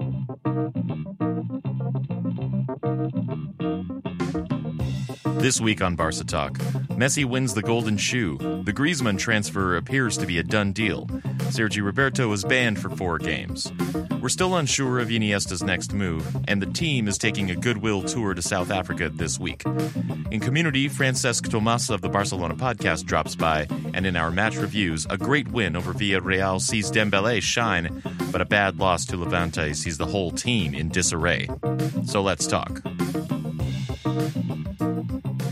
Thank you. This week on Barca Talk, Messi wins the Golden Shoe. The Griezmann transfer appears to be a done deal. Sergi Roberto was banned for four games. We're still unsure of Iniesta's next move, and the team is taking a goodwill tour to South Africa this week. In community, Francesc Tomas of the Barcelona podcast drops by, and in our match reviews, a great win over Villarreal sees Dembele shine, but a bad loss to Levante sees the whole team in disarray. So let's talk.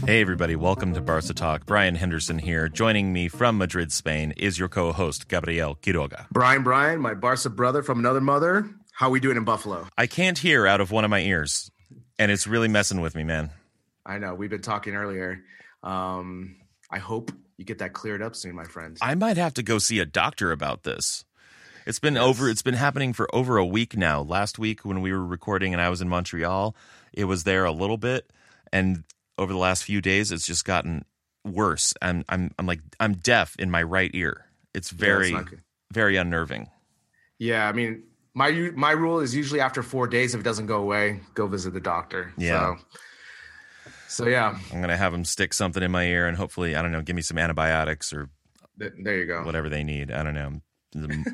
Hey, everybody, welcome to Barca Talk. Brien Henderson here. Joining me from Madrid, Spain, is your co host, Gabriel Quiroga. Brien, Brien, my Barca brother from another mother. How are we doing in Buffalo? I can't hear out of one of my ears, and it's really messing with me, man. I know. We've been talking earlier. Um, I hope you get that cleared up soon, my friend. I might have to go see a doctor about this. It's been yes. over. It's been happening for over a week now. Last week when we were recording and I was in Montreal, it was there a little bit, and over the last few days, it's just gotten worse. I'm I'm I'm like I'm deaf in my right ear. It's very yeah, very unnerving. Yeah, I mean, my my rule is usually after four days, if it doesn't go away, go visit the doctor. Yeah. So, so yeah, I'm gonna have them stick something in my ear and hopefully, I don't know, give me some antibiotics or there you go, whatever they need. I don't know.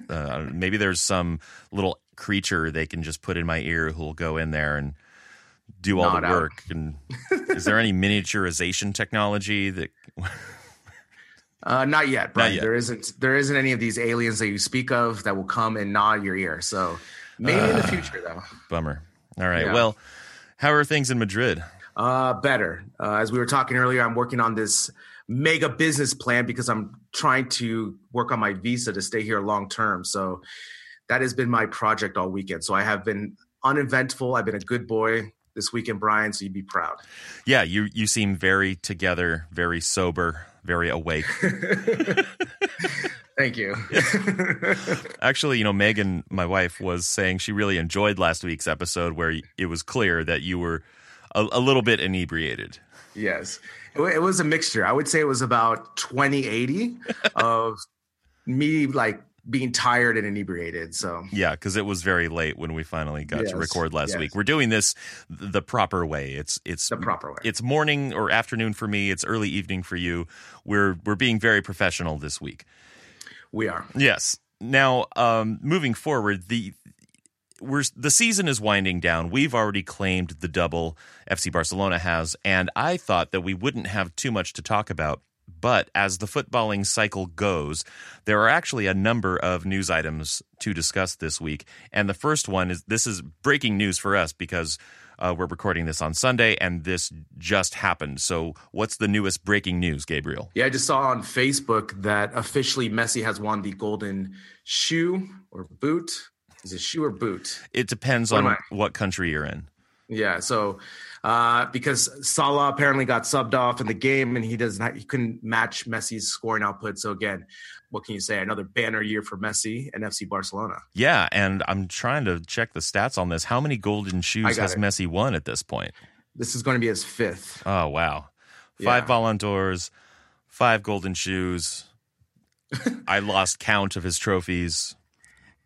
Uh, maybe there's some little creature they can just put in my ear who'll go in there and do all the work. Out. And is there any miniaturization technology that? uh, not yet, Brien. Not yet. There isn't. There isn't any of these aliens that you speak of that will come and nod your ear. So maybe uh, in the future, though. Bummer. All right. Yeah. Well, how are things in Madrid? Uh, better. Uh, as we were talking earlier, I'm working on this mega business plan because I'm trying to work on my visa to stay here long term. So that has been my project all weekend. So I have been uneventful. I've been a good boy this weekend, Brien. So you'd be proud. Yeah, you you seem very together, very sober, very awake. Thank you. Actually, you know, Megan, my wife, was saying she really enjoyed last week's episode where it was clear that you were a, a little bit inebriated. Yes, it, it, was a mixture. I would say it was about 2080 of me like being tired and inebriated. So yeah, because it was very late when we finally got yes, to record last yes. week. We're doing this the proper way. It's it's the proper way. It's morning or afternoon for me. It's early evening for you. We're we're being very professional this week. We are. Yes. Now, um, moving forward, the we're the season is winding down. We've already claimed the double FC Barcelona has, and I thought that we wouldn't have too much to talk about but as the footballing cycle goes, there are actually a number of news items to discuss this week. And the first one is this is breaking news for us because uh, we're recording this on Sunday and this just happened. So, what's the newest breaking news, Gabriel? Yeah, I just saw on Facebook that officially Messi has won the golden shoe or boot. Is it shoe or boot? It depends what on what country you're in. Yeah. So uh, because Salah apparently got subbed off in the game and he does not he couldn't match Messi's scoring output. So again, what can you say? Another banner year for Messi and FC Barcelona. Yeah, and I'm trying to check the stats on this. How many golden shoes has it. Messi won at this point? This is going to be his fifth. Oh wow. Five yeah. Ballon d'Ors, five golden shoes. I lost count of his trophies.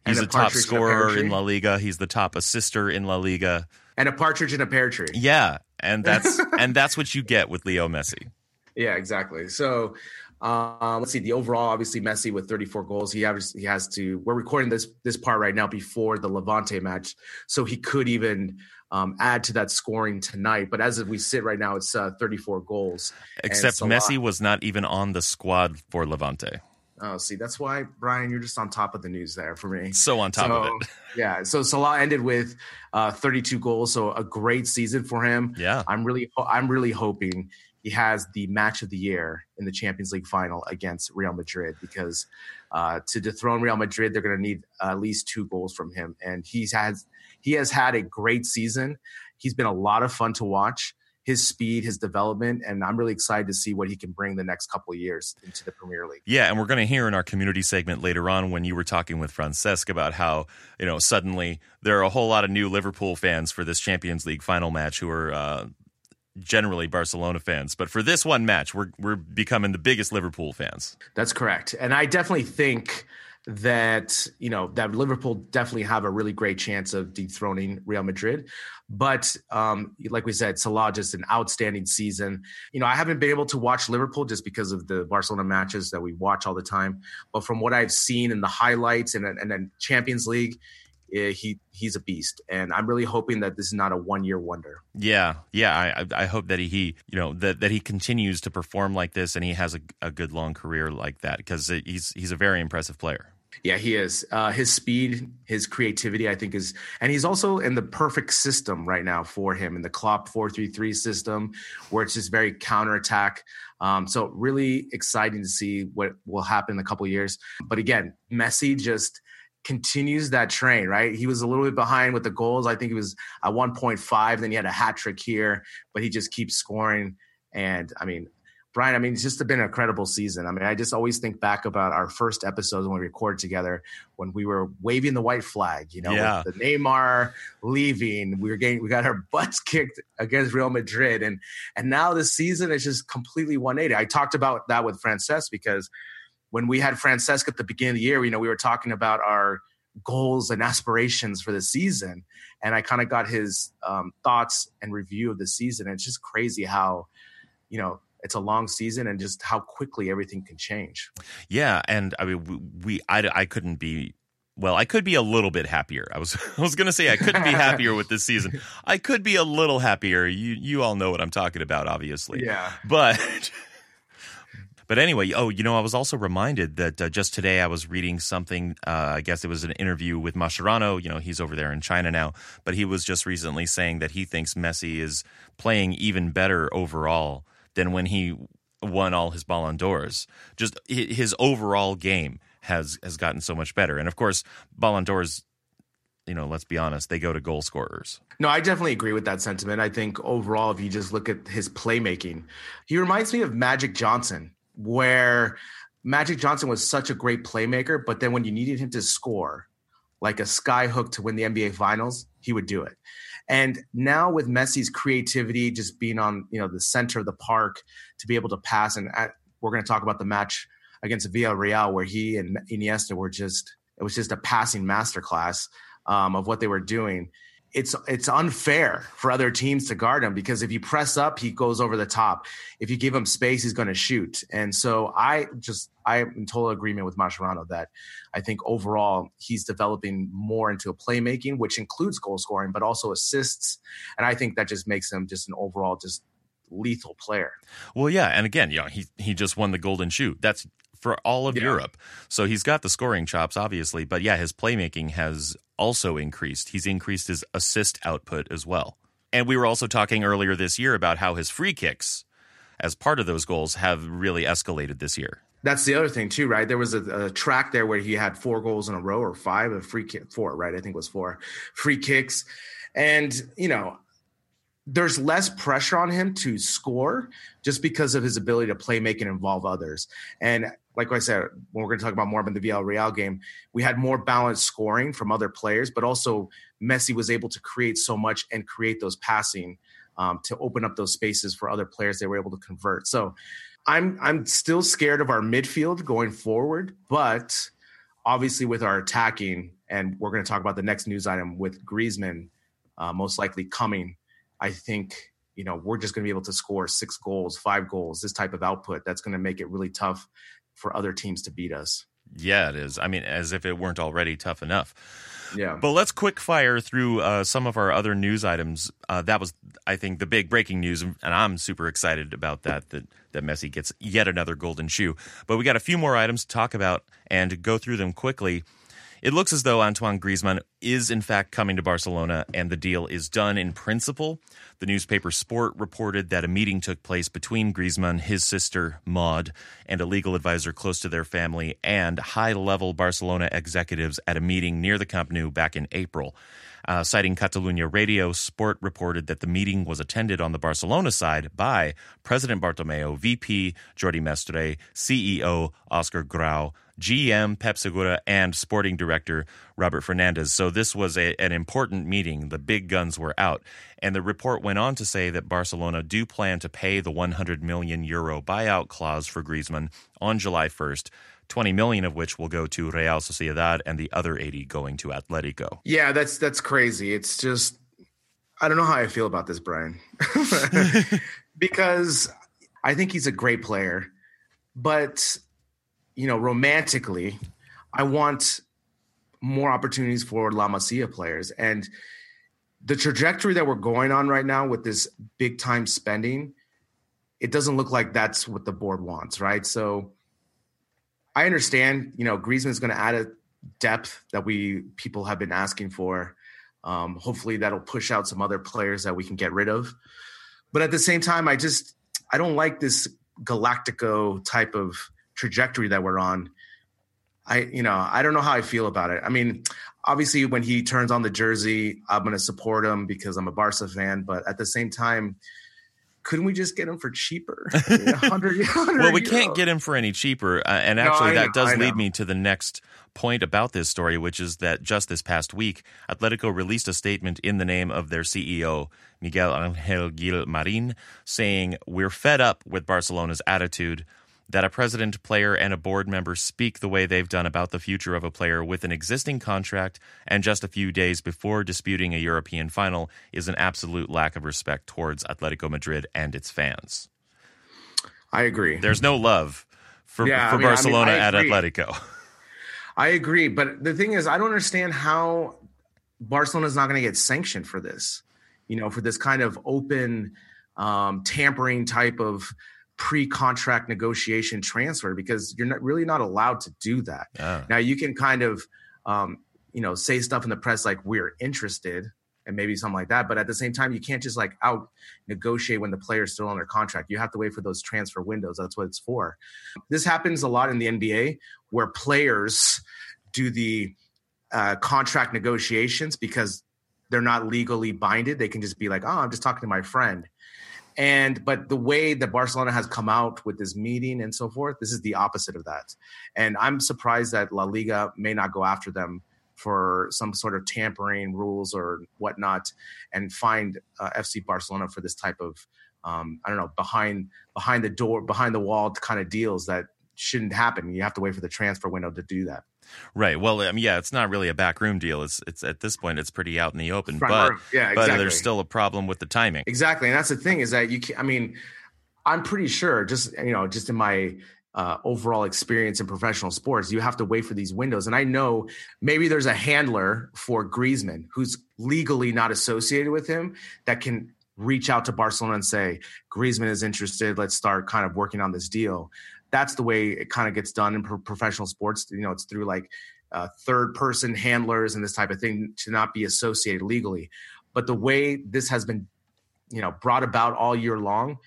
He's the top scorer in La Liga. He's the top assister in La Liga and a partridge in a pear tree. Yeah, and that's and that's what you get with Leo Messi. Yeah, exactly. So um, let's see. The overall, obviously, Messi with 34 goals. He has he has to. We're recording this this part right now before the Levante match, so he could even um, add to that scoring tonight. But as we sit right now, it's uh, 34 goals. Except Messi was not even on the squad for Levante. Oh, see, that's why Brien, you're just on top of the news there for me. So on top so, of it. yeah. So Salah ended with uh, 32 goals, so a great season for him. Yeah. I'm really, I'm really hoping he has the match of the year in the Champions League final against Real Madrid because uh, to dethrone Real Madrid, they're going to need at least two goals from him, and he's has he has had a great season. He's been a lot of fun to watch his speed, his development, and I'm really excited to see what he can bring the next couple of years into the Premier League. Yeah, and we're going to hear in our community segment later on when you were talking with Francesc about how you know suddenly there are a whole lot of new Liverpool fans for this Champions League final match who are. Uh, generally Barcelona fans, but for this one match, we're we're becoming the biggest Liverpool fans. That's correct, and I definitely think that you know that Liverpool definitely have a really great chance of dethroning Real Madrid. But um, like we said, Salah just an outstanding season. You know, I haven't been able to watch Liverpool just because of the Barcelona matches that we watch all the time. But from what I've seen in the highlights and and then Champions League, he he's a beast, and I'm really hoping that this is not a one year wonder. Yeah, yeah. I I hope that he you know that that he continues to perform like this, and he has a, a good long career like that because he's he's a very impressive player. Yeah, he is. Uh, his speed, his creativity, I think is, and he's also in the perfect system right now for him in the Klopp four three three system, where it's just very counterattack. Um, so really exciting to see what will happen in a couple years. But again, Messi just continues that train, right? He was a little bit behind with the goals. I think he was at 1.5, then he had a hat trick here, but he just keeps scoring. And I mean, Brien, I mean, it's just been an incredible season. I mean, I just always think back about our first episodes when we recorded together when we were waving the white flag, you know, yeah. with the Neymar leaving. We were getting we got our butts kicked against Real Madrid. And and now this season is just completely 180. I talked about that with Francesc because when we had Francesc at the beginning of the year, you know, we were talking about our goals and aspirations for the season. And I kind of got his um, thoughts and review of the season. And it's just crazy how, you know, it's a long season and just how quickly everything can change. Yeah, and I mean, we, we I, I couldn't be well, I could be a little bit happier. I was I was going to say I couldn't be happier with this season. I could be a little happier. You you all know what I'm talking about, obviously. Yeah. But but anyway, oh, you know, I was also reminded that uh, just today I was reading something. Uh, I guess it was an interview with Mascherano. You know, he's over there in China now, but he was just recently saying that he thinks Messi is playing even better overall than when he won all his Ballon d'Ors. Just his overall game has has gotten so much better. And of course, Ballon d'Ors, you know, let's be honest, they go to goal scorers. No, I definitely agree with that sentiment. I think overall, if you just look at his playmaking, he reminds me of Magic Johnson, where Magic Johnson was such a great playmaker, but then when you needed him to score, like a sky hook to win the NBA Finals, he would do it. And now with Messi's creativity, just being on you know the center of the park to be able to pass, and at, we're going to talk about the match against Villarreal where he and Iniesta were just it was just a passing masterclass um, of what they were doing it's it's unfair for other teams to guard him because if you press up, he goes over the top. If you give him space, he's going to shoot. And so I just I am in total agreement with Mascherano that I think overall he's developing more into a playmaking, which includes goal scoring, but also assists. And I think that just makes him just an overall just lethal player. Well, yeah, and again, you know, he he just won the Golden Shoe. That's for all of yeah. Europe. So he's got the scoring chops, obviously, but yeah, his playmaking has also increased. He's increased his assist output as well. And we were also talking earlier this year about how his free kicks, as part of those goals, have really escalated this year. That's the other thing too, right? There was a, a track there where he had four goals in a row or five, a free kick, four, right? I think it was four free kicks. And, you know, there's less pressure on him to score just because of his ability to play, make, and involve others. And like I said, when we're going to talk about more about the Villarreal game, we had more balanced scoring from other players, but also Messi was able to create so much and create those passing um, to open up those spaces for other players they were able to convert. So I'm I'm still scared of our midfield going forward, but obviously with our attacking, and we're going to talk about the next news item with Griezmann uh, most likely coming I think you know we're just going to be able to score six goals, five goals, this type of output. That's going to make it really tough for other teams to beat us. Yeah, it is. I mean, as if it weren't already tough enough. Yeah. But let's quick fire through uh, some of our other news items. Uh, that was, I think, the big breaking news, and I'm super excited about that. That that Messi gets yet another golden shoe. But we got a few more items to talk about and go through them quickly. It looks as though Antoine Griezmann is in fact coming to Barcelona and the deal is done in principle. The newspaper Sport reported that a meeting took place between Griezmann, his sister Maud, and a legal advisor close to their family and high-level Barcelona executives at a meeting near the Camp Nou back in April. Uh, citing Catalunya Radio, Sport reported that the meeting was attended on the Barcelona side by President Bartomeu, VP Jordi Mestre, CEO Oscar Grau, GM Pep Segura, and sporting director Robert Fernandez. So this was a, an important meeting. The big guns were out. And the report went on to say that Barcelona do plan to pay the 100 million euro buyout clause for Griezmann on July 1st 20 million of which will go to Real Sociedad and the other 80 going to Atletico. Yeah, that's that's crazy. It's just I don't know how I feel about this, Brien. because I think he's a great player, but you know, romantically, I want more opportunities for La Masia players and the trajectory that we're going on right now with this big time spending, it doesn't look like that's what the board wants, right? So I understand, you know, Griezmann's going to add a depth that we people have been asking for. Um, hopefully, that'll push out some other players that we can get rid of. But at the same time, I just I don't like this Galactico type of trajectory that we're on. I you know I don't know how I feel about it. I mean, obviously, when he turns on the jersey, I'm going to support him because I'm a Barca fan. But at the same time, couldn't we just get him for cheaper? 100, 100 well, we can't get him for any cheaper. Uh, and actually, no, that know, does lead me to the next point about this story, which is that just this past week, Atletico released a statement in the name of their CEO, Miguel Angel Gil Marin, saying, We're fed up with Barcelona's attitude that a president, player, and a board member speak the way they've done about the future of a player with an existing contract and just a few days before disputing a European final is an absolute lack of respect towards Atletico Madrid and its fans. I agree. There's no love for, yeah, for I mean, Barcelona I mean, at Atletico. I agree. But the thing is, I don't understand how Barcelona is not going to get sanctioned for this, you know, for this kind of open um, tampering type of pre-contract negotiation transfer because you're not really not allowed to do that. Now you can kind of um, you know say stuff in the press like we're interested and maybe something like that, but at the same time you can't just like out negotiate when the player's still under contract. You have to wait for those transfer windows. That's what it's for. This happens a lot in the NBA where players do the uh, contract negotiations because they're not legally binded. They can just be like, "Oh, I'm just talking to my friend." And but the way that Barcelona has come out with this meeting and so forth, this is the opposite of that. And I'm surprised that La Liga may not go after them for some sort of tampering rules or whatnot, and find uh, FC Barcelona for this type of um, I don't know behind behind the door behind the wall kind of deals that shouldn't happen. You have to wait for the transfer window to do that. Right. Well, I mean, yeah, it's not really a backroom deal. It's it's at this point, it's pretty out in the open. Front but yeah, exactly. but there's still a problem with the timing. Exactly, and that's the thing is that you. Can, I mean, I'm pretty sure, just you know, just in my uh, overall experience in professional sports, you have to wait for these windows. And I know maybe there's a handler for Griezmann who's legally not associated with him that can reach out to Barcelona and say, Griezmann is interested. Let's start kind of working on this deal that's the way it kind of gets done in pro- professional sports. You know, it's through like uh, third person handlers and this type of thing to not be associated legally. But the way this has been, you know, brought about all year long,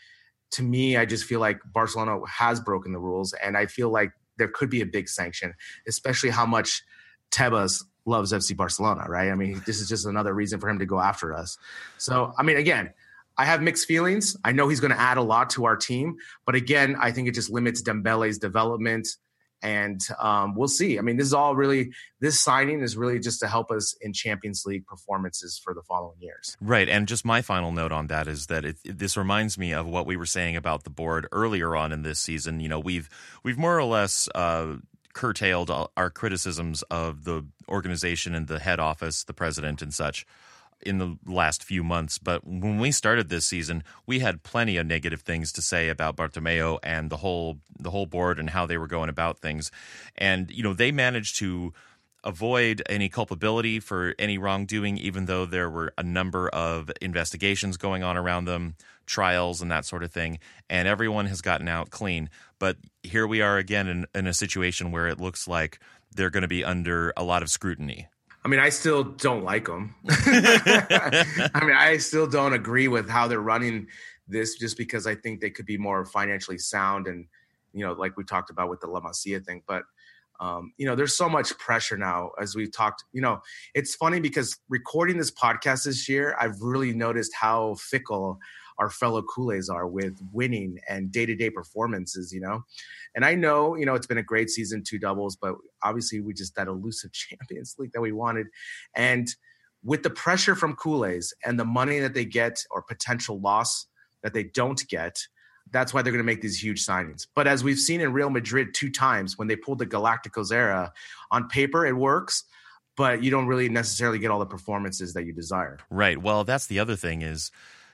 to me, I just feel like Barcelona has broken the rules, and I feel like there could be a big sanction, especially how much Tebas loves FC Barcelona, right? I mean, this is just another reason for him to go after us. So, I mean, again, I have mixed feelings. I know he's going to add a lot to our team, but again, I think it just limits Dembele's development, and um, we'll see. I mean, this is all really this signing is really just to help us in Champions League performances for the following years. Right, and just my final note on that is that it, this reminds me of what we were saying about the board earlier on in this season. You know, we've we've more or less. Uh, curtailed our criticisms of the organization and the head office, the president, and such in the last few months. But when we started this season, we had plenty of negative things to say about Bartomeu and the whole the whole board and how they were going about things. And you know, they managed to avoid any culpability for any wrongdoing, even though there were a number of investigations going on around them, trials, and that sort of thing. And everyone has gotten out clean. But here we are again in, in a situation where it looks like they're going to be under a lot of scrutiny. I mean, I still don't like them. I mean, I still don't agree with how they're running this just because I think they could be more financially sound and, you know, like we talked about with the La Masia thing. But, um, you know, there's so much pressure now as we've talked. You know, it's funny because recording this podcast this year, I've really noticed how fickle our fellow culés are with winning and day-to-day performances, you know. And I know, you know, it's been a great season, two doubles, but obviously we just that elusive Champions League that we wanted. And with the pressure from culés and the money that they get or potential loss that they don't get, that's why they're going to make these huge signings. But as we've seen in Real Madrid two times when they pulled the Galacticos era, on paper it works, but you don't really necessarily get all the performances that you desire. Right. Well, that's the other thing is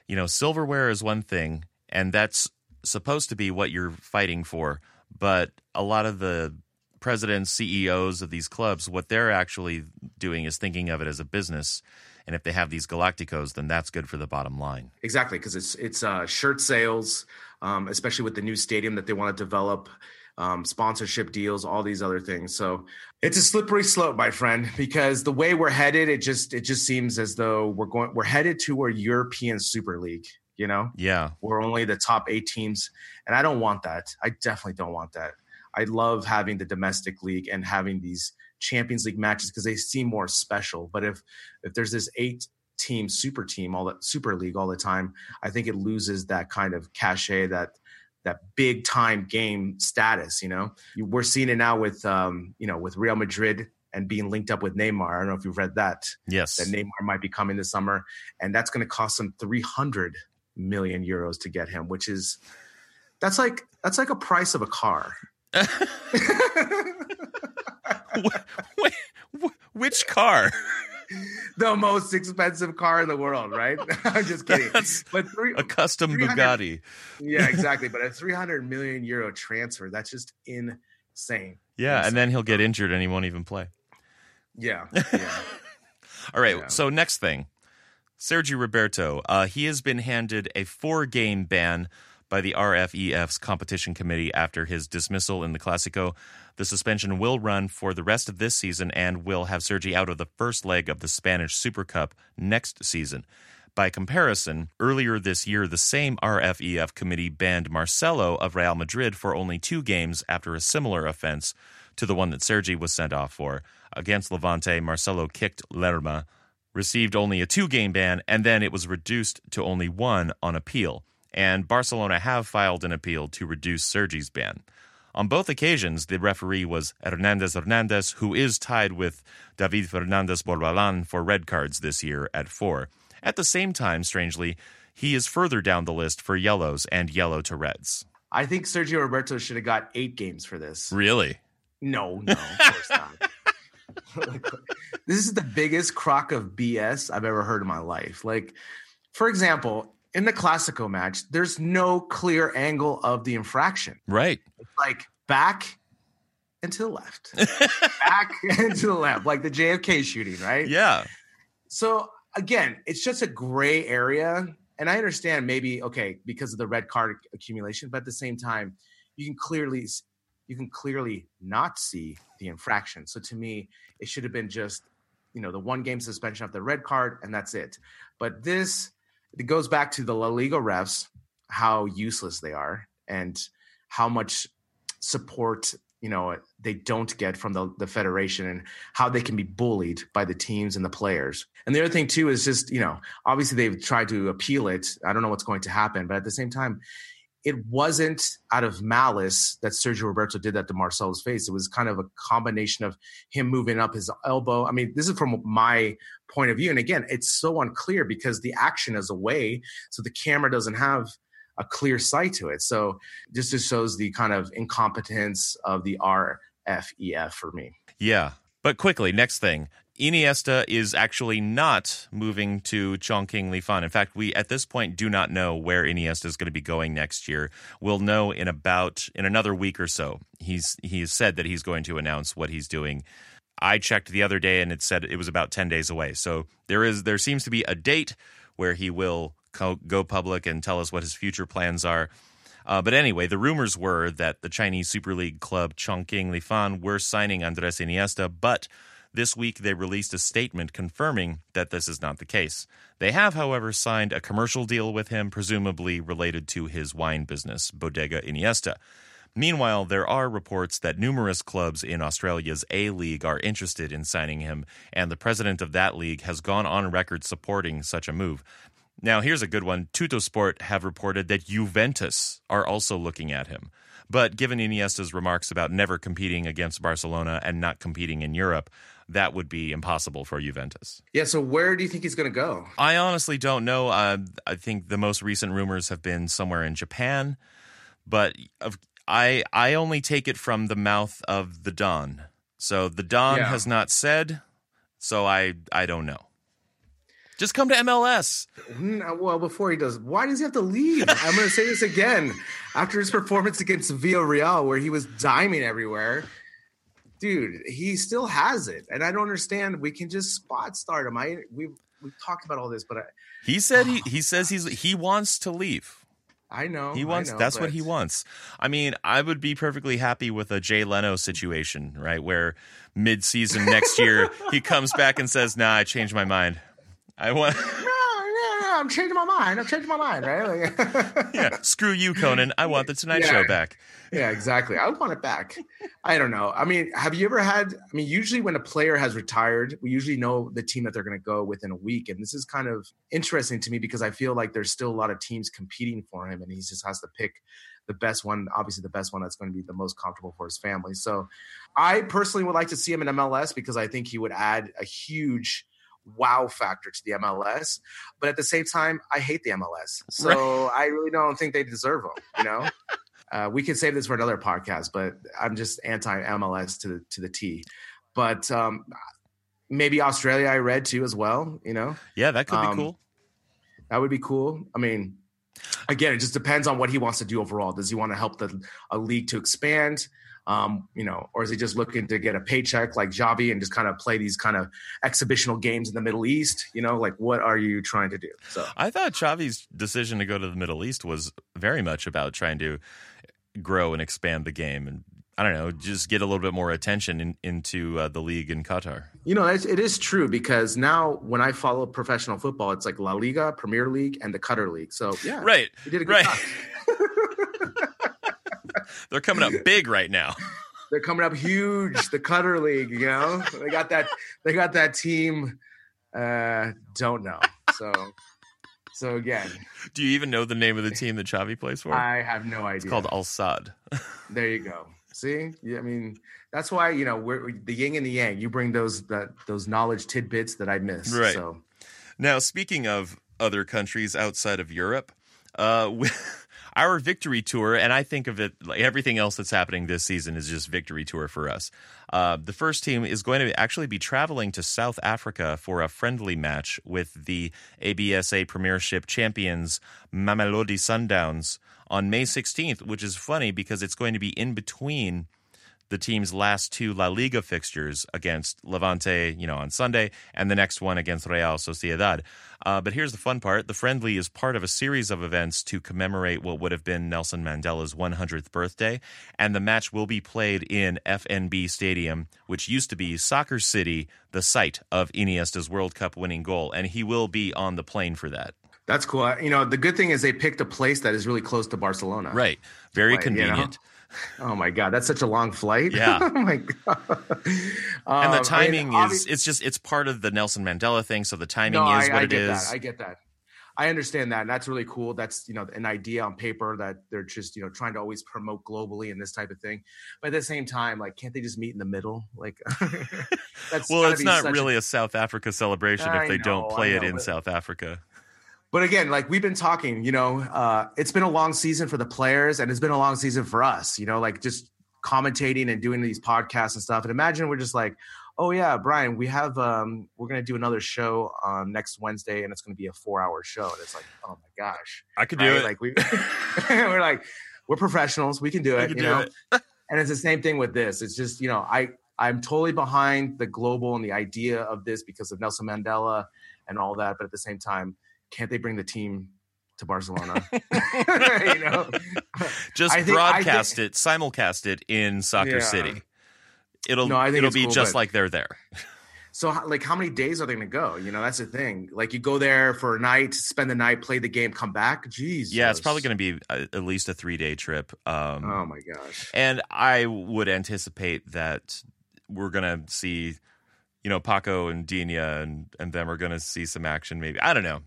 you know, silverware is one thing, and that's supposed to be what you're fighting for. But a lot of the presidents, CEOs of these clubs, what they're actually doing is thinking of it as a business. And if they have these Galacticos, then that's good for the bottom line. Exactly, because it's it's uh, shirt sales, um, especially with the new stadium that they want to develop, um, sponsorship deals, all these other things. So it's a slippery slope, my friend, because the way we're headed, it just it just seems as though we're going we're headed to a European Super League. You know, yeah, we're only the top eight teams, and I don't want that. I definitely don't want that. I love having the domestic league and having these Champions League matches because they seem more special. But if if there's this eight team super team all that super league all the time, I think it loses that kind of cachet that that big time game status. You know, we're seeing it now with um, you know with Real Madrid and being linked up with Neymar. I don't know if you've read that. Yes, that Neymar might be coming this summer, and that's going to cost them three hundred million euros to get him, which is that's like that's like a price of a car. which car? the most expensive car in the world, right? I'm just kidding. That's but three, a custom Bugatti. Yeah, exactly. But a 300 million euro transfer, that's just insane. Yeah, insane. and then he'll get injured and he won't even play. Yeah. yeah. All right. Yeah. So next thing, Sergi Roberto. Uh, he has been handed a four-game ban by the RFEF's competition committee after his dismissal in the Clasico. The suspension will run for the rest of this season and will have Sergi out of the first leg of the Spanish Super Cup next season. By comparison, earlier this year, the same RFEF committee banned Marcelo of Real Madrid for only two games after a similar offense to the one that Sergi was sent off for. Against Levante, Marcelo kicked Lerma, received only a two game ban, and then it was reduced to only one on appeal. And Barcelona have filed an appeal to reduce Sergi's ban. On both occasions, the referee was Hernandez Hernandez, who is tied with David Fernandez Borbalan for red cards this year at four. At the same time, strangely, he is further down the list for yellows and yellow to reds. I think Sergio Roberto should have got eight games for this. Really? No, no, of course not. this is the biggest crock of BS I've ever heard in my life. Like, for example, in the Clasico match, there's no clear angle of the infraction. Right. It's like back and to the left, back and to the left, like the JFK shooting, right? Yeah. So again, it's just a gray area. And I understand maybe, okay, because of the red card accumulation, but at the same time, you can clearly you can clearly not see the infraction. So to me, it should have been just, you know, the one game suspension of the red card, and that's it. But this it goes back to the La Liga refs, how useless they are and how much support you know they don't get from the, the federation and how they can be bullied by the teams and the players and the other thing too is just you know obviously they've tried to appeal it i don't know what's going to happen but at the same time it wasn't out of malice that Sergio Roberto did that to Marcelo's face. It was kind of a combination of him moving up his elbow. I mean, this is from my point of view. And again, it's so unclear because the action is away. So the camera doesn't have a clear sight to it. So this just shows the kind of incompetence of the RFEF for me. Yeah. But quickly, next thing. Iniesta is actually not moving to Chongqing Lifan. In fact, we at this point do not know where Iniesta is going to be going next year. We'll know in about in another week or so. He's he's said that he's going to announce what he's doing. I checked the other day and it said it was about 10 days away. So there is there seems to be a date where he will go public and tell us what his future plans are. Uh, but anyway, the rumors were that the Chinese Super League club Chongqing Lifan were signing Andres Iniesta, but this week they released a statement confirming that this is not the case. They have, however, signed a commercial deal with him, presumably related to his wine business, Bodega Iniesta. Meanwhile, there are reports that numerous clubs in Australia's A League are interested in signing him, and the president of that league has gone on record supporting such a move. Now, here's a good one. Tuttosport have reported that Juventus are also looking at him. But given Iniesta's remarks about never competing against Barcelona and not competing in Europe, that would be impossible for Juventus. Yeah, so where do you think he's going to go? I honestly don't know. Uh, I think the most recent rumors have been somewhere in Japan, but I I only take it from the mouth of the Don. So the Don yeah. has not said, so I I don't know. Just come to MLS. Mm, well, before he does, why does he have to leave? I'm going to say this again. After his performance against Villarreal, where he was diming everywhere, dude, he still has it, and I don't understand. We can just spot start him. I we we've talked about all this, but I, he said he he says he's he wants to leave. I know. He wants know, that's but... what he wants. I mean, I would be perfectly happy with a Jay Leno situation, right? Where mid-season next year he comes back and says, "Nah, I changed my mind. I want I'm changing my mind. I'm changing my mind, right? Like, yeah, screw you, Conan. I want the Tonight yeah. Show back. Yeah, exactly. I want it back. I don't know. I mean, have you ever had? I mean, usually when a player has retired, we usually know the team that they're going to go within a week, and this is kind of interesting to me because I feel like there's still a lot of teams competing for him, and he just has to pick the best one. Obviously, the best one that's going to be the most comfortable for his family. So, I personally would like to see him in MLS because I think he would add a huge wow factor to the MLS. But at the same time, I hate the MLS. So right. I really don't think they deserve them, you know? uh, we could save this for another podcast, but I'm just anti MLS to the, to the T. But um, maybe Australia I read too as well, you know? Yeah, that could um, be cool. That would be cool. I mean, again, it just depends on what he wants to do overall. Does he want to help the a league to expand? Um, you know, or is he just looking to get a paycheck like Xavi and just kind of play these kind of exhibitional games in the Middle East? You know, like what are you trying to do? So I thought Xavi's decision to go to the Middle East was very much about trying to grow and expand the game and I don't know, just get a little bit more attention in, into uh, the league in Qatar. You know, it is true because now when I follow professional football, it's like La Liga, Premier League, and the Qatar League. So yeah, right, he did a good right. They're coming up big right now. They're coming up huge. The Qatar League, you know, they got that. They got that team. Uh, don't know. So, so again, do you even know the name of the team that Xavi plays for? I have no idea. It's called Al Sadd. there you go. See, yeah, I mean, that's why you know we're the yin and the yang. You bring those that those knowledge tidbits that I miss. Right. So, now speaking of other countries outside of Europe, uh, our victory tour, and I think of it like everything else that's happening this season is just victory tour for us. Uh, the first team is going to actually be traveling to South Africa for a friendly match with the ABSA Premiership champions Mamelodi Sundowns on May 16th, which is funny because it's going to be in between the team's last two La Liga fixtures against Levante, you know, on Sunday, and the next one against Real Sociedad. Uh, but here's the fun part: the friendly is part of a series of events to commemorate what would have been Nelson Mandela's 100th birthday, and the match will be played in FNB Stadium, which used to be Soccer City, the site of Iniesta's World Cup winning goal, and he will be on the plane for that. That's cool. You know, the good thing is they picked a place that is really close to Barcelona. Right. Very convenient. You know? Oh my god, that's such a long flight. Yeah. oh my god. and the timing I mean, is it's just it's part of the Nelson Mandela thing, so the timing no, is I, what I it is. That. I get that. I understand that, and that's really cool. That's you know an idea on paper that they're just you know trying to always promote globally and this type of thing. But at the same time, like, can't they just meet in the middle? Like, that's well, it's not really a... a... South Africa celebration if they know, don't play know, it in. South Africa but again, like we've been talking, you know, uh, it's been a long season for the players and it's been a long season for us, you know, like just commentating and doing these podcasts and stuff. And imagine we're just like, oh yeah, Brien, we have um, we're gonna do another show on next Wednesday and it's gonna be a four hour show. And it's like, oh my gosh. I could right? do it. Like we we're like, we're professionals, we can do it, can you do know. It. and it's the same thing with this. It's just, you know, I I'm totally behind the global and the idea of this because of Nelson Mandela and all that, but at the same time can't they bring the team to Barcelona? you know, just think- broadcast I it, simulcast it in Soccer Yeah. City. It'll No, it'll be cool, just but- like they're there. So, like, how many days are they going to go? You know, that's the thing. Like, you go there for a night, spend the night, play the game, come back. Jeez. Yeah, it's probably going to be uh at least a three day trip. Um, Oh my gosh. And I would anticipate that we're gonna see, you know, Paco and Dina and and them are gonna see some action. Maybe I don't know.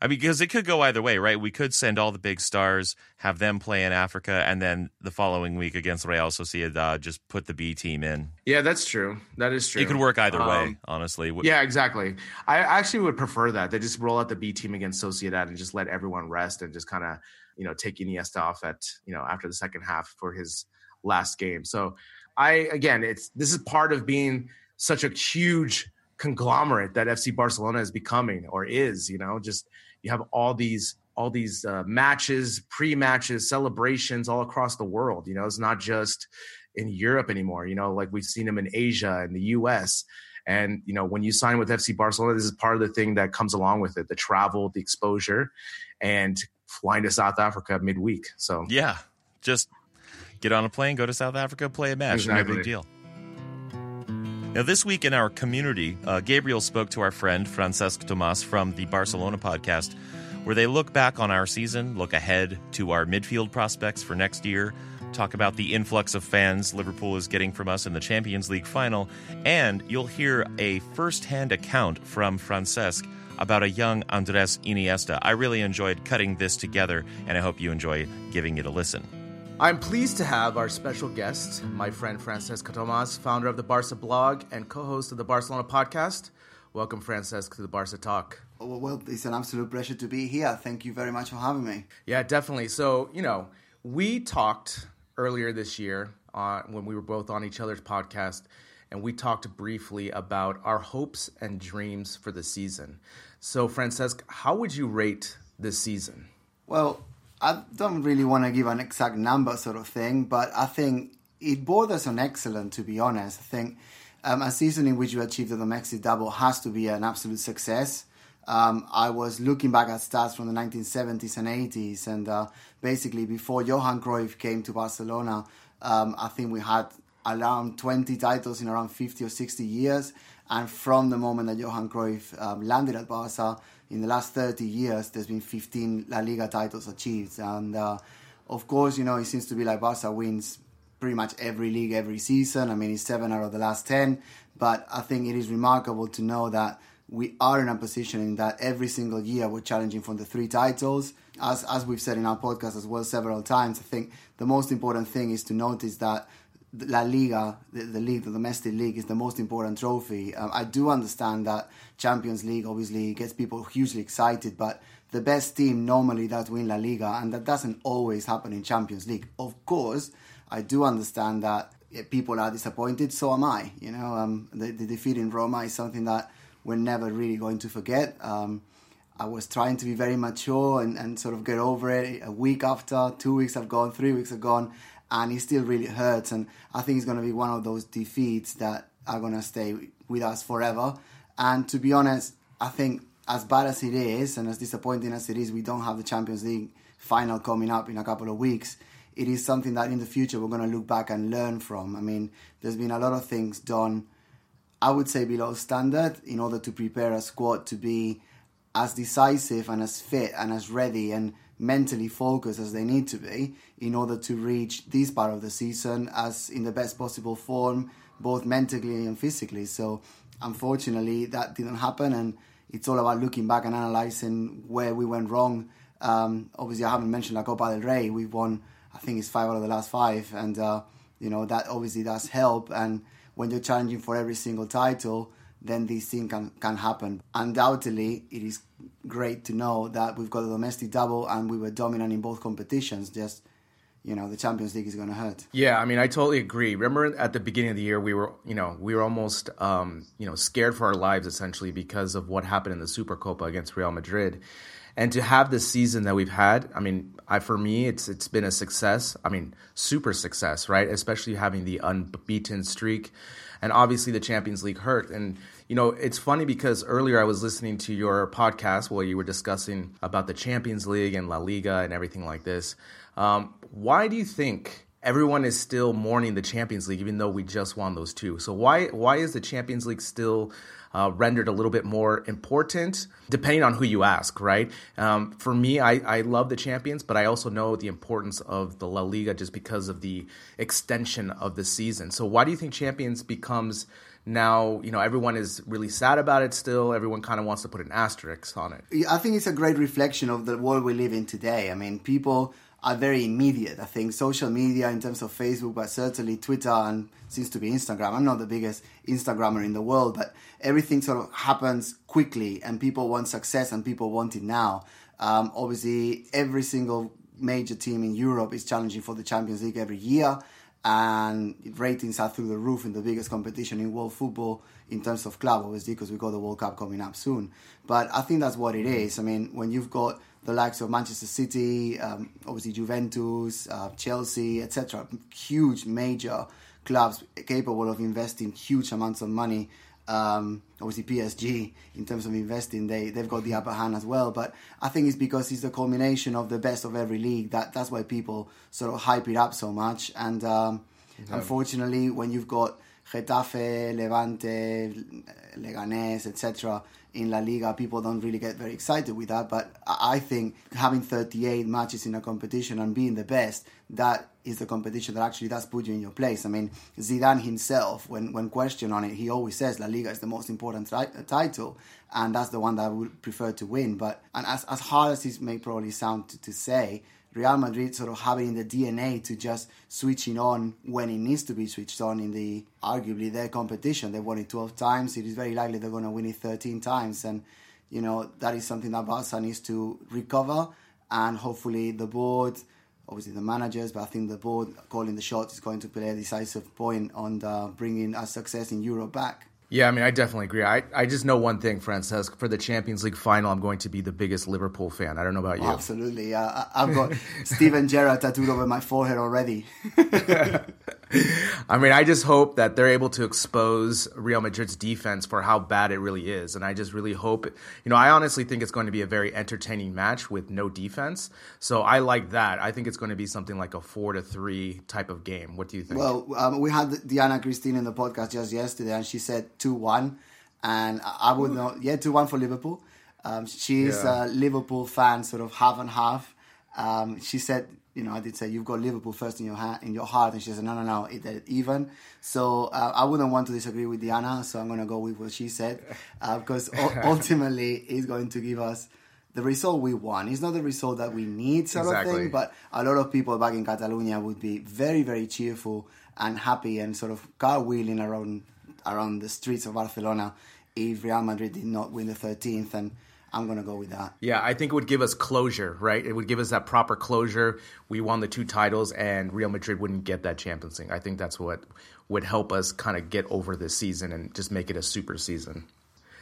I mean, because it could go either way, right? We could send all the big stars, have them play in Africa, and then the following week against Real Sociedad, just put the B team in. Yeah, that's true. That is true. It could work either way, Um, honestly. Yeah, exactly. I actually would prefer that. They just roll out the B team against Sociedad and just let everyone rest and just kind of, you know, take Iniesta off at, you know, after the second half for his last game. So I again, it's this is part of being such a huge conglomerate that FC Barcelona is becoming or is, you know, just you have all these all these uh, matches, pre-matches, celebrations all across the world. You know, it's not just in Europe anymore. You know, like we've seen them in Asia and the U.S. And you know, when you sign with FC Barcelona, this is part of the thing that comes along with it: the travel, the exposure, and flying to South Africa midweek. So Yeah, just get on a plane, go to South Africa, play a match. No Exactly. big deal. Now, this week in our community, uh, Gabriel spoke to our friend Francesc Tomas from the Barcelona podcast, where they look back on our season, look ahead to our midfield prospects for next year, talk about the influx of fans Liverpool is getting from us in the Champions League final, and you'll hear a first hand account from Francesc about a young Andres Iniesta. I really enjoyed cutting this together, and I hope you enjoy giving it a listen. I'm pleased to have our special guest, my friend Francesco Tomas, founder of the Barca blog and co host of the Barcelona podcast. Welcome, Francesco, to the Barca Talk. Oh, well, it's an absolute pleasure to be here. Thank you very much for having me. Yeah, definitely. So, you know, we talked earlier this year uh, when we were both on each other's podcast, and we talked briefly about our hopes and dreams for the season. So, Francesco, how would you rate this season? Well, I don't really want to give an exact number sort of thing, but I think it borders on excellent, to be honest. I think um, a season in which you achieve the domestic double has to be an absolute success. Um, I was looking back at stats from the 1970s and 80s, and uh, basically before Johan Cruyff came to Barcelona, um, I think we had around 20 titles in around 50 or 60 years. And from the moment that Johan Cruyff um, landed at Barca, in the last 30 years, there's been 15 La Liga titles achieved. And uh, of course, you know, it seems to be like Barca wins pretty much every league every season. I mean, it's seven out of the last 10. But I think it is remarkable to know that we are in a position in that every single year we're challenging for the three titles. As, as we've said in our podcast as well several times, I think the most important thing is to notice that La Liga, the, the league, the domestic league, is the most important trophy. Um, I do understand that Champions League obviously gets people hugely excited, but the best team normally does win La Liga, and that doesn't always happen in Champions League. Of course, I do understand that eh, people are disappointed. So am I. You know, um, the, the defeat in Roma is something that we're never really going to forget. Um, I was trying to be very mature and, and sort of get over it. A week after, two weeks have gone, three weeks have gone, and it still really hurts. And I think it's going to be one of those defeats that are going to stay with us forever. And to be honest, I think as bad as it is and as disappointing as it is, we don't have the Champions League final coming up in a couple of weeks. It is something that in the future we're going to look back and learn from. I mean, there's been a lot of things done, I would say, below standard in order to prepare a squad to be as decisive and as fit and as ready and mentally focused as they need to be in order to reach this part of the season as in the best possible form, both mentally and physically. So, unfortunately, that didn't happen, and it's all about looking back and analyzing where we went wrong. Um, obviously, I haven't mentioned La Copa del Rey. We've won, I think it's five out of the last five, and uh, you know that obviously does help. And when you're challenging for every single title, then these things can, can happen. Undoubtedly, it is great to know that we've got a domestic double and we were dominant in both competitions. Just, you know, the Champions League is going to hurt. Yeah, I mean, I totally agree. Remember at the beginning of the year, we were, you know, we were almost, um, you know, scared for our lives essentially because of what happened in the Supercopa against Real Madrid. And to have the season that we've had, I mean, I, for me, it's it's been a success. I mean, super success, right? Especially having the unbeaten streak, and obviously the Champions League hurt. And you know, it's funny because earlier I was listening to your podcast where you were discussing about the Champions League and La Liga and everything like this. Um, why do you think everyone is still mourning the Champions League, even though we just won those two? So why why is the Champions League still uh, rendered a little bit more important, depending on who you ask, right? Um, for me, I, I love the champions, but I also know the importance of the La Liga just because of the extension of the season. So, why do you think champions becomes now you know everyone is really sad about it still everyone kind of wants to put an asterisk on it i think it's a great reflection of the world we live in today i mean people are very immediate. I think social media in terms of Facebook, but certainly Twitter and seems to be Instagram. I'm not the biggest Instagrammer in the world, but everything sort of happens quickly, and people want success and people want it now. Um, obviously, every single major team in Europe is challenging for the Champions League every year, and ratings are through the roof in the biggest competition in world football in terms of club, obviously, because we got the World Cup coming up soon. But I think that's what it is. I mean, when you've got the likes of Manchester City, um, obviously Juventus, uh, Chelsea, etc. Huge major clubs capable of investing huge amounts of money. Um, obviously PSG in terms of investing, they they've got the upper hand as well. But I think it's because it's the culmination of the best of every league that that's why people sort of hype it up so much. And um, yeah. unfortunately, when you've got Getafe, Levante, Leganés, etc in La Liga, people don't really get very excited with that. But I think having 38 matches in a competition and being the best, that is the competition that actually does put you in your place. I mean, Zidane himself, when, when questioned on it, he always says La Liga is the most important tri- title, and that's the one that I would prefer to win. But and as, as hard as it may probably sound to, to say, Real Madrid sort of having the DNA to just switching on when it needs to be switched on in the arguably their competition. They've won it 12 times. It is very likely they're going to win it 13 times. And, you know, that is something that Barca needs to recover. And hopefully the board, obviously the managers, but I think the board calling the shots is going to play a decisive point on the bringing a success in Europe back. Yeah, I mean, I definitely agree. I, I just know one thing, Francesc. For the Champions League final, I'm going to be the biggest Liverpool fan. I don't know about you. absolutely. Uh, I've got Steven Gerrard tattooed over my forehead already. I mean, I just hope that they're able to expose Real Madrid's defense for how bad it really is. And I just really hope, you know, I honestly think it's going to be a very entertaining match with no defense. So I like that. I think it's going to be something like a four to three type of game. What do you think? Well, um, we had Diana Christine in the podcast just yesterday, and she said 2 1. And I would know, yeah, 2 1 for Liverpool. Um, she's yeah. a Liverpool fan, sort of half and half. Um, she said you know, I did say you've got Liverpool first in your ha- in your heart, and she said, no, no, no, it, even. So uh, I wouldn't want to disagree with Diana, so I'm going to go with what she said, uh, because ultimately it's going to give us the result we want. It's not the result that we need, sort exactly. of thing, but a lot of people back in Catalonia would be very, very cheerful and happy and sort of cartwheeling around around the streets of Barcelona if Real Madrid did not win the 13th and I'm going to go with that. Yeah, I think it would give us closure, right? It would give us that proper closure. We won the two titles, and Real Madrid wouldn't get that Champions League. I think that's what would help us kind of get over this season and just make it a super season.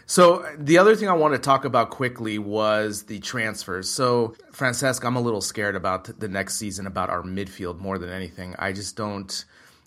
So the other thing I want to talk about quickly was the transfers. So Francesc, I'm a little scared about the next season about our midfield more than anything. I just don't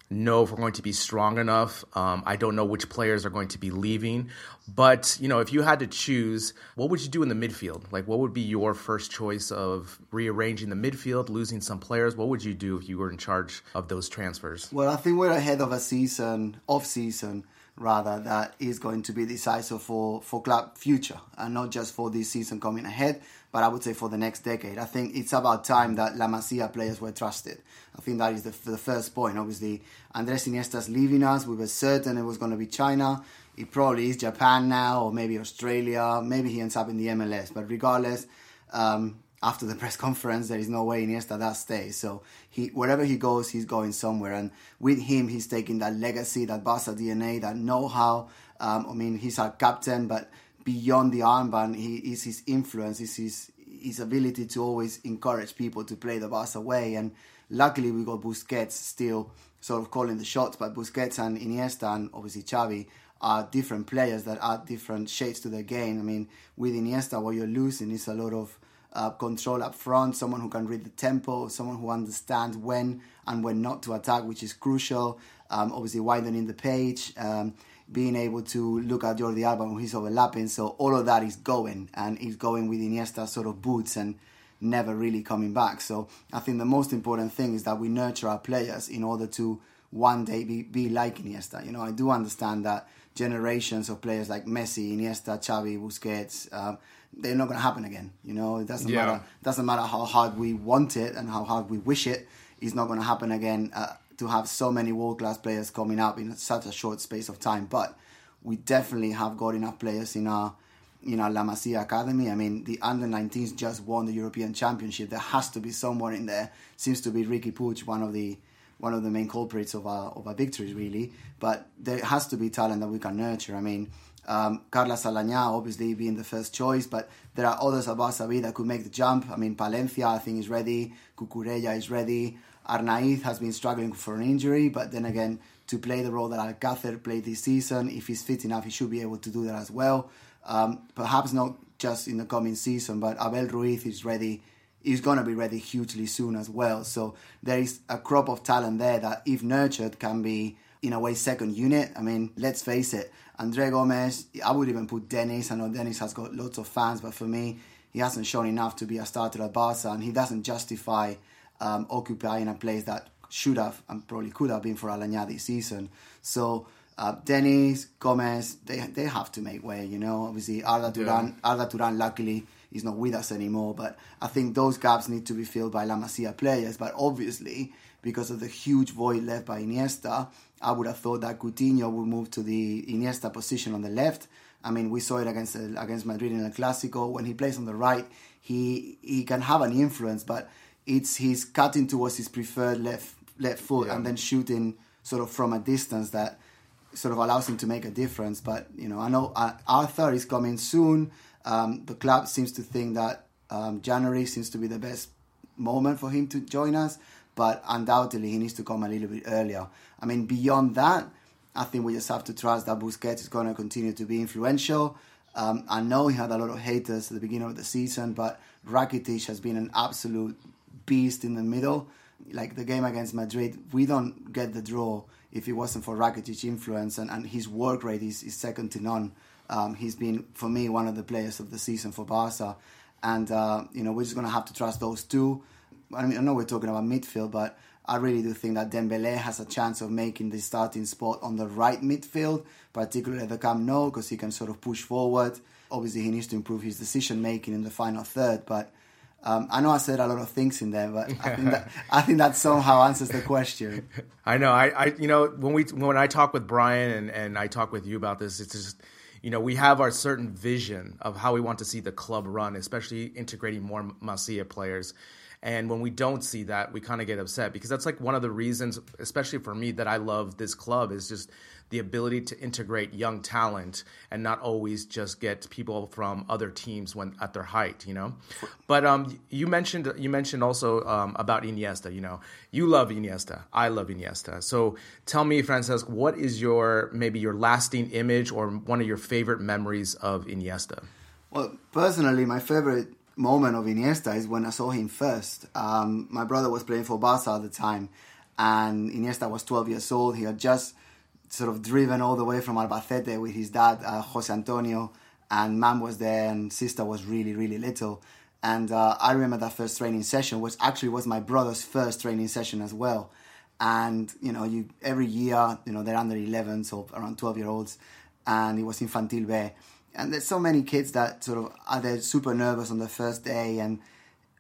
know if we're going to be strong enough. Um, I don't know which players are going to be leaving. But, you know, if you had to choose, what would you do in the midfield? Like, what would be your first choice of rearranging the midfield, losing some players? What would you do if you were in charge of those transfers? Well, I think we're ahead of a season, off season, rather, that is going to be decisive for, for club future and not just for this season coming ahead but I would say for the next decade. I think it's about time that La Masia players were trusted. I think that is the, the first point. Obviously, Andres Iniesta's leaving us. We were certain it was going to be China. It probably is Japan now, or maybe Australia. Maybe he ends up in the MLS. But regardless, um, after the press conference, there is no way Iniesta that stays. So he, wherever he goes, he's going somewhere. And with him, he's taking that legacy, that Barca DNA, that know-how. Um, I mean, he's our captain, but beyond the armband, he is his influence, is his his ability to always encourage people to play the Barca way. And luckily, we got Busquets still sort of calling the shots. But Busquets and Iniesta and obviously Xavi are different players that add different shades to the game. I mean, with Iniesta, what you're losing is a lot of uh, control up front, someone who can read the tempo, someone who understands when and when not to attack, which is crucial. Um, obviously, widening the page. Um, being able to look at Jordi Alba when he's overlapping. So all of that is going, and he's going with Iniesta sort of boots and never really coming back. So I think the most important thing is that we nurture our players in order to one day be, be like Iniesta. You know, I do understand that generations of players like Messi, Iniesta, Xavi, Busquets, uh, they're not going to happen again. You know, it doesn't yeah. matter. Doesn't matter how hard we want it and how hard we wish it. It's not going to happen again. Uh, to have so many world class players coming up in such a short space of time, but we definitely have got enough players in our in our La Masia academy. I mean, the under 19s just won the European Championship. There has to be someone in there. Seems to be Riqui Puig, one of the one of the main culprits of our of our victories, really. But there has to be talent that we can nurture. I mean, um, Carles Aleñá obviously being the first choice, but there are others at Barça that could make the jump. I mean, Palencia I think is ready, Cucurella is ready, Arnaiz has been struggling for an injury, but then again, to play the role that Alcácer played this season, if he's fit enough, he should be able to do that as well. Um, perhaps not just in the coming season, but Abel Ruiz is ready. He's going to be ready hugely soon as well. So there is a crop of talent there that, if nurtured, can be in a way second unit. I mean, let's face it, Andre Gomes, I would even put Denis. I know Denis has got lots of fans, but for me, he hasn't shown enough to be a starter at Barca, and he doesn't justify um, occupying a place that should have and probably could have been for Aleñá this season. So uh, Denis, Gomes, they they have to make way. You know, obviously Arda Turan, yeah. Arda Turan, luckily is not with us anymore. But I think those gaps need to be filled by La Masia players. But obviously, because of the huge void left by Iniesta, I would have thought that Coutinho would move to the Iniesta position on the left. I mean, we saw it against against Madrid in the Clásico. When he plays on the right, he he can have an influence, but it's he's cutting towards his preferred left left foot yeah. and then shooting sort of from a distance that sort of allows him to make a difference. But you know, I know uh, Arthur is coming soon. Um, the club seems to think that um, January seems to be the best moment for him to join us, but undoubtedly he needs to come a little bit earlier. I mean, beyond that, I think we just have to trust that Busquets is going to continue to be influential. Um, I know he had a lot of haters at the beginning of the season, but Rakitic has been an absolute beast in the middle. Like the game against Madrid, we don't get the draw if it wasn't for Rakitic influence and, and his work rate is, is second to none. Um, he's been, for me, one of the players of the season for Barca. And, uh, you know, we're just going to have to trust those two. I mean, I know we're talking about midfield, but I really do think that Dembele has a chance of making the starting spot on the right midfield, particularly at the Camp Nou, because he can sort of push forward. Obviously, he needs to improve his decision making in the final third, but um, I know I said a lot of things in there, but I think that I think that somehow answers the question. I know. I, I you know when we when I talk with Brian and, and I talk with you about this, it's just you know we have our certain vision of how we want to see the club run, especially integrating more Masia players. And when we don't see that, we kind of get upset because that's like one of the reasons, especially for me, that I love this club is just the ability to integrate young talent and not always just get people from other teams when at their height, you know. But um, you mentioned you mentioned also um, about Iniesta. You know, you love Iniesta. I love Iniesta. So tell me, Francesc, what is your maybe your lasting image or one of your favorite memories of Iniesta? Well, personally, my favorite moment of Iniesta is when I saw him first. Um, my brother was playing for Barca at the time, and Iniesta was 12 years old. He had just sort of driven all the way from Albacete with his dad, uh, Jose Antonio, and mom was there, and sister was really, really little. And uh, I remember that first training session, which actually was my brother's first training session as well. And you know, you every year, you know, they're under 11, so around 12 year olds, and it was Infantil B. And there's so many kids that sort of are they super nervous on the first day, and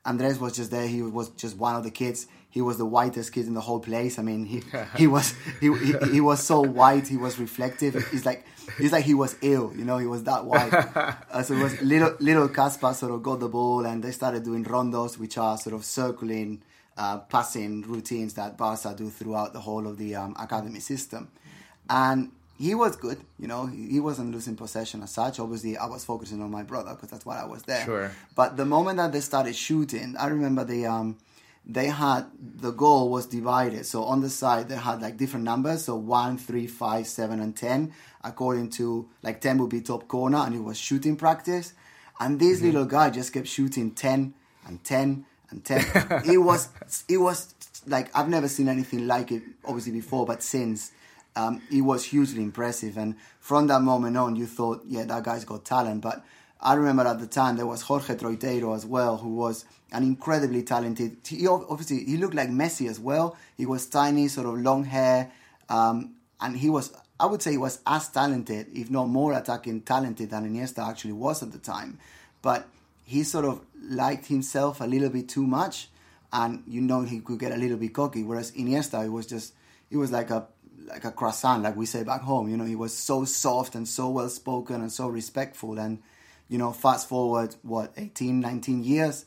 Andres was just there. He was just one of the kids he was the whitest kid in the whole place. I mean, he he was he, he, he was so white. He was reflective. He's like he's like he was ill. You know, he was that white. Uh, so it was little little Caspa sort of got the ball, and they started doing rondos, which are sort of circling. Uh, passing routines that Barca do throughout the whole of the um, academy system, and he was good. You know, he, he, wasn't losing possession as such. Obviously, I was focusing on my brother because that's why I was there. Sure. But the moment that they started shooting, I remember the um, they had the goal was divided. So on the side they had like different numbers. So one, three, five, seven, and ten. According to like ten would be top corner, and it was shooting practice. And this mm-hmm. little guy just kept shooting ten and ten and ten. it was it was like I've never seen anything like it obviously before, but since um, it was hugely impressive. And from that moment on, you thought, yeah, that guy's got talent. But I remember at the time there was Jorge Troiteiro as well, who was an incredibly talented. He obviously he looked like Messi as well. He was tiny, sort of long hair, um, and he was. I would say he was as talented, if not more attacking talented than Iniesta actually was at the time. But he sort of liked himself a little bit too much, and you know he could get a little bit cocky. Whereas Iniesta, it was just it was like a like a croissant, like we say back home. You know, he was so soft and so well spoken and so respectful. And you know, fast forward what 18, 19 years,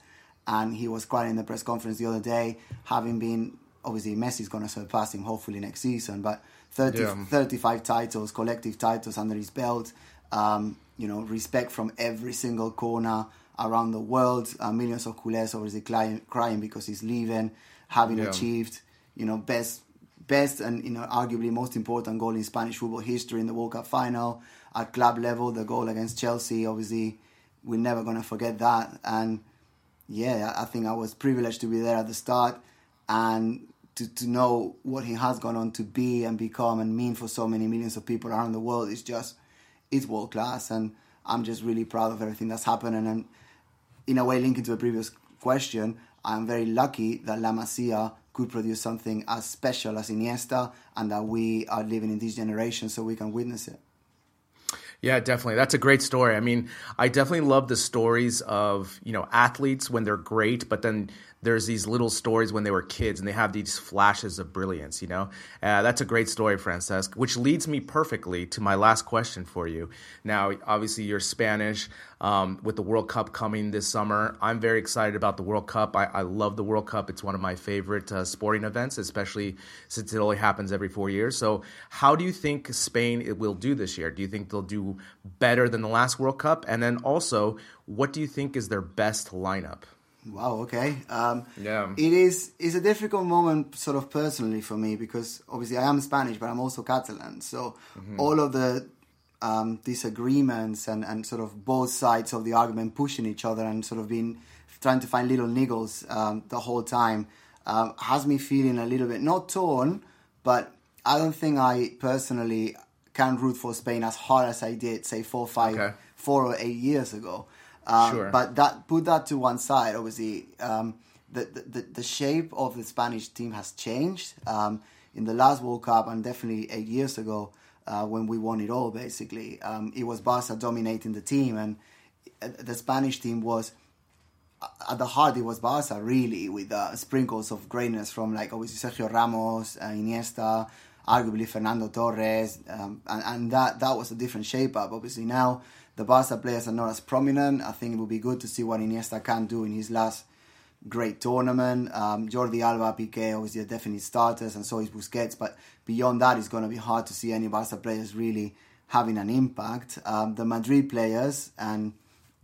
and he was crying in the press conference the other day, having been obviously Messi's going to surpass him hopefully next season, but 30, yeah. 35 titles, collective titles under his belt. Um, you know, respect from every single corner around the world. Uh, millions of culés obviously crying, crying because he's leaving, having yeah. achieved, you know, best best and you know arguably most important goal in Spanish football history in the World Cup final at club level. The goal against Chelsea, obviously, we're never gonna forget that. And yeah, I think I was privileged to be there at the start and to, to know what he has gone on to be and become and mean for so many millions of people around the world is just it's world class and I'm just really proud of everything that's happened and, and in a way linking to a previous question I'm very lucky that La Masia could produce something as special as Iniesta and that we are living in this generation so we can witness it. Yeah, definitely. That's a great story. I mean, I definitely love the stories of, you know, athletes when they're great, but then there's these little stories when they were kids and they have these flashes of brilliance, you know? Uh, that's a great story, Francesc, which leads me perfectly to my last question for you. Now, obviously, you're Spanish um, with the World Cup coming this summer. I'm very excited about the World Cup. I, I love the World Cup. It's one of my favorite uh, sporting events, especially since it only happens every four years. So, how do you think Spain will do this year? Do you think they'll do better than the last World Cup? And then also, what do you think is their best lineup? Wow. Okay. Um, yeah. It is. It's a difficult moment, sort of personally for me, because obviously I am Spanish, but I'm also Catalan. So mm-hmm. all of the um, disagreements and, and sort of both sides of the argument pushing each other and sort of being trying to find little niggles um, the whole time um, has me feeling a little bit not torn, but I don't think I personally can root for Spain as hard as I did, say four, five, okay. four or eight years ago. Um, sure. But that put that to one side. Obviously, um, the, the the shape of the Spanish team has changed um, in the last World Cup, and definitely eight years ago uh, when we won it all. Basically, um, it was Barca dominating the team, and uh, the Spanish team was at the heart. It was Barca really, with uh, sprinkles of greatness from like obviously Sergio Ramos, uh, Iniesta, arguably Fernando Torres, um, and, and that that was a different shape up. Obviously now the Barca players are not as prominent. I think it would be good to see what Iniesta can do in his last great tournament. Um, Jordi Alba, Piqué, obviously are definite starters, and so is Busquets. But beyond that, it's going to be hard to see any Barca players really having an impact. Um, the Madrid players and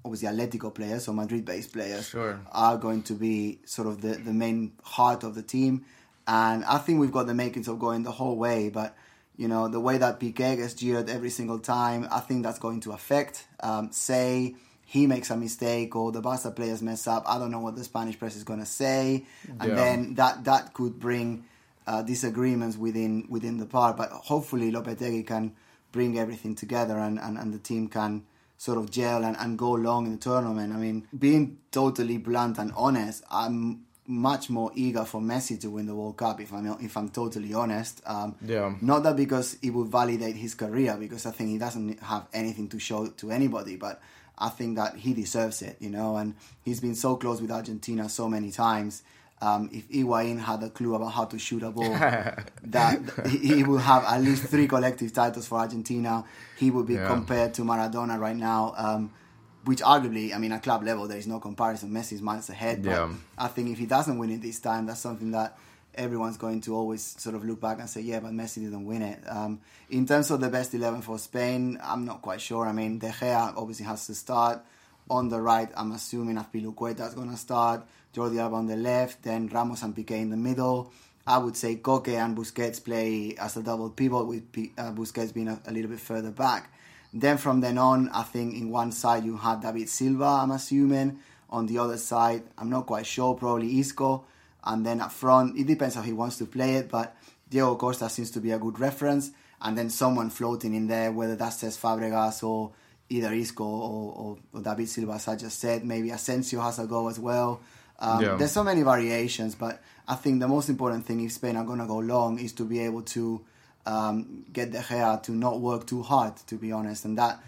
obviously Atletico players, so Madrid-based players, sure. are going to be sort of the, the main heart of the team. And I think we've got the makings of going the whole way, but you know, the way that Piqué gets jeered every single time, I think that's going to affect. Um, say he makes a mistake or the Barca players mess up, I don't know what the Spanish press is going to say, and yeah. then that that could bring uh, disagreements within within the part. But hopefully Lopetegui can bring everything together and, and, and the team can sort of gel and, and go long in the tournament. I mean, being totally blunt and honest, I'm much more eager for Messi to win the World Cup. If I'm if I'm totally honest, um, yeah. Not that because it would validate his career, because I think he doesn't have anything to show to anybody, but I think that he deserves it, you know. And he's been so close with Argentina so many times. Um, if Higuain had a clue about how to shoot a ball, that he, he would have at least three collective titles for Argentina. He would be yeah. compared to Maradona right now. Um, which arguably, I mean, at club level, there is no comparison. Messi's miles ahead. But yeah. I think if he doesn't win it this time, that's something that everyone's going to always sort of look back and say, yeah, but Messi didn't win it. Um, in terms of the best 11 for Spain, I'm not quite sure. I mean, De Gea obviously has to start. On the right, I'm assuming Azpilicueta is going to start. Jordi Alba on the left, then Ramos and Piqué in the middle. I would say Koke and Busquets play as a double pivot with uh, Busquets being a, a little bit further back. Then from then on, I think in one side you have David Silva, I'm assuming. On the other side, I'm not quite sure, probably Isco. And then up front, it depends how he wants to play it, but Diego Costa seems to be a good reference. and then someone floating in there, whether that's Cesc Fabregas or either Isco or, or, or, David Silva, as I just said. Maybe Asensio has a go as well. Um, yeah. There's so many variations, but I think the most important thing if Spain are going to go long is to be able to um, get De Gea to not work too hard, to be honest, and that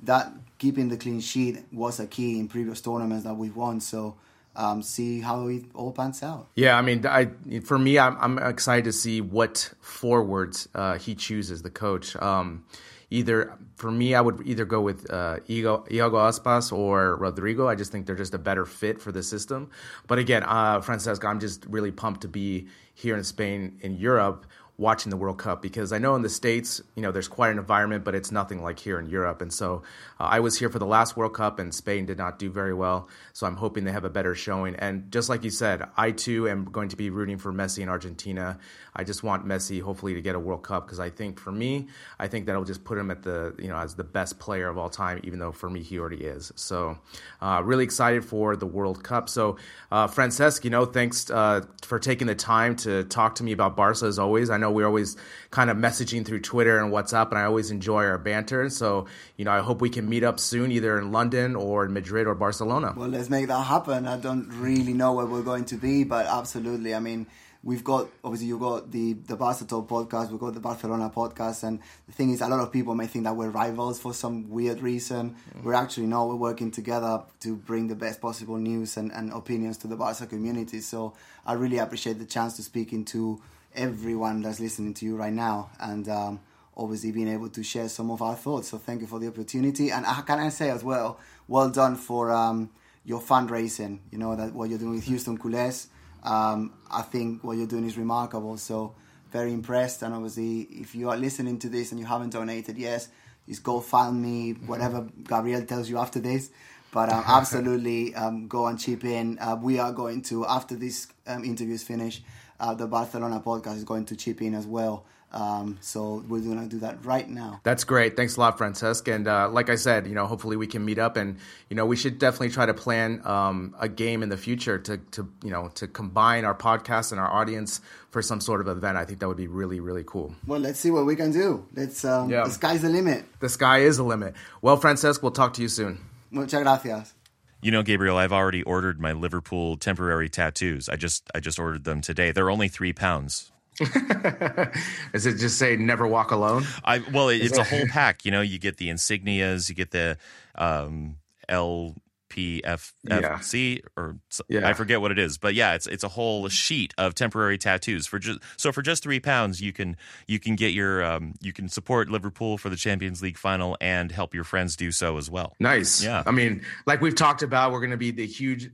that keeping the clean sheet was a key in previous tournaments that we've won. So um, see how it all pans out. Yeah, I mean, I for me, I'm, I'm excited to see what forwards uh, he chooses, the coach. Um, either for me, I would either go with uh, Iago, Iago Aspas or Rodrigo. I just think they're just a better fit for the system. But again, uh, Francesca, I'm just really pumped to be here in Spain, in Europe, watching the World Cup because I know in the States, you know, there's quite an environment, but it's nothing like here in Europe. And so uh, I was here for the last World Cup and Spain did not do very well. So I'm hoping they have a better showing. And just like you said, I too am going to be rooting for Messi in Argentina. I just want Messi hopefully to get a World Cup because I think for me, I think that'll just put him at the, you know, as the best player of all time, even though for me he already is. So uh, really excited for the World Cup. So uh, Francesc, you know, thanks uh, for taking the time to talk to me about Barca as always. I know know we're always kind of messaging through Twitter and WhatsApp, and I always enjoy our banter. So, you know, I hope we can meet up soon, either in London or in Madrid or Barcelona. Well, let's make that happen. I don't really know where we're going to be, but absolutely. I mean, we've got obviously you've got the the Barca Talk podcast, we've got the Barcelona podcast, and the thing is, a lot of people may think that we're rivals for some weird reason. Mm-hmm. We're actually not. We're working together to bring the best possible news and, and opinions to the Barca community. So I really appreciate the chance to speak into everyone that's listening to you right now, and um, obviously being able to share some of our thoughts. So thank you for the opportunity, and uh, can I say as well, well done for um, your fundraising. You know that what you're doing with Houston Culés. Um, I think what you're doing is remarkable. So very impressed, and obviously if you are listening to this and you haven't donated, yes, just go find me, whatever Gabriel tells you after this. But um, absolutely, um, go and chip in. Uh, we are going to after this um, interview is finished uh, the Barcelona podcast is going to chip in as well. Um, so we're going to do that right now. That's great. Thanks a lot, Francesc. And uh, like I said, you know, hopefully we can meet up, and you know, we should definitely try to plan um, a game in the future to, to you know to combine our podcast and our audience for some sort of event. I think that would be really really cool. Well, let's see what we can do. Let's. Um, yeah. The sky's the limit. The sky is the limit. Well, Francesc, we'll talk to you soon. Muchas gracias. You know, Gabriel, I've already ordered my Liverpool temporary tattoos. I just I just ordered them today. They're only three pounds. Does it just say "Never Walk Alone"? I well, it, it's a whole pack. You know, you get the insignias, you get the um, L PFFC yeah. or yeah. I forget what it is, but yeah, it's it's a whole sheet of temporary tattoos for just so for just three pounds you can you can get your um, you can support Liverpool for the Champions League final and help your friends do so as well. Nice. Yeah. I mean, like we've talked about, we're going to be the huge,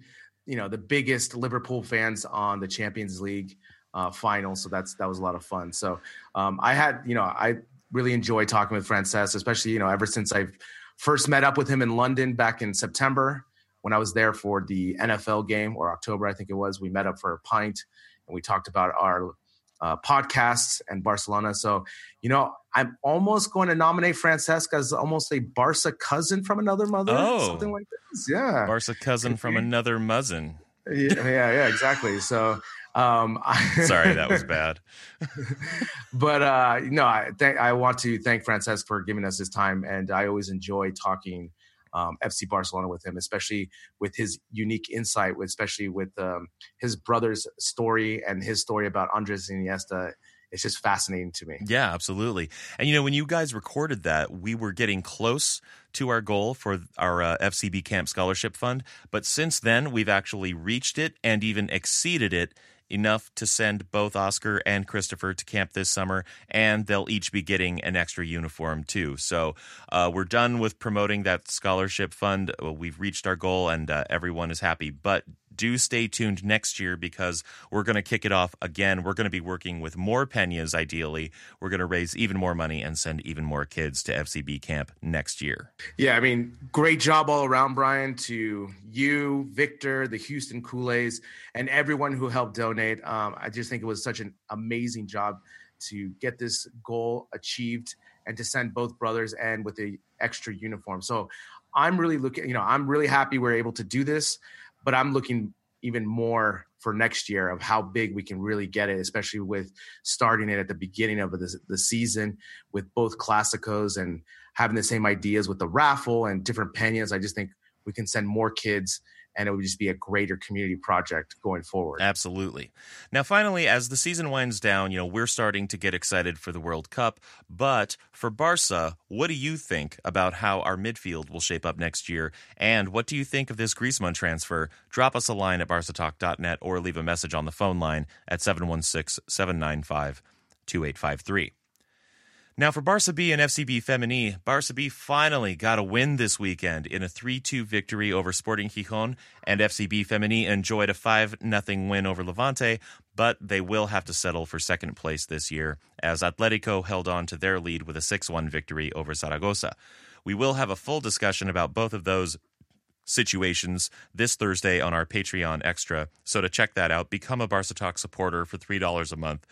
you know, the biggest Liverpool fans on the Champions League uh, final. So that's that was a lot of fun. So um, I had, you know, I really enjoyed talking with Francesc, especially you know ever since I've first met up with him in London back in September when I was there for the NFL game or October, I think it was. We met up for a pint and we talked about our uh, podcasts and Barcelona. So, you know, I'm almost going to nominate Francesca as almost a Barca cousin from another mother, oh, something like this. Yeah, Barca cousin from another muzzin. yeah, yeah, yeah, exactly. So, um, sorry, that was bad. but uh, no, I th- I want to thank Francesca for giving us his time, and I always enjoy talking um, FC Barcelona with him, especially with his unique insight, especially with um, his brother's story and his story about Andres Iniesta. It's just fascinating to me. Yeah, absolutely. And you know, when you guys recorded that, we were getting close to our goal for our uh, FCB Camp Scholarship Fund. But since then, we've actually reached it and even exceeded it enough to send both Oscar and Christopher to camp this summer, and they'll each be getting an extra uniform too. So uh, we're done with promoting that scholarship fund. We've reached our goal, and uh, everyone is happy. But do stay tuned next year because we're going to kick it off again. We're going to be working with more Peñas, ideally. We're going to raise even more money and send even more kids to FCB camp next year. Yeah, I mean, great job all around, Brian, to you, Victor, the Houston Culés, and everyone who helped donate. Um, I just think it was such an amazing job to get this goal achieved and to send both brothers and with the extra uniform. So I'm really looking, you know, I'm really happy we're able to do this but I'm looking even more for next year of how big we can really get it, especially with starting it at the beginning of the, the season with both Clásicos and having the same ideas with the raffle and different peñas. I just think we can send more kids and it would just be a greater community project going forward. Absolutely. Now, finally, as the season winds down, you know, we're starting to get excited for the World Cup. But for Barca, what do you think about how our midfield will shape up next year? And what do you think of this Griezmann transfer? Drop us a line at barcatalk.net or leave a message on the phone line at 716 795 2853. Now, for Barca B and FCB Femení, Barca B finally got a win this weekend in a 3 2 victory over Sporting Gijon, and FCB Femení enjoyed a 5 0 win over Levante, but they will have to settle for second place this year, as Atletico held on to their lead with a 6 1 victory over Zaragoza. We will have a full discussion about both of those situations this Thursday on our Patreon Extra, so to check that out, become a Barca Talk supporter for $3 a month.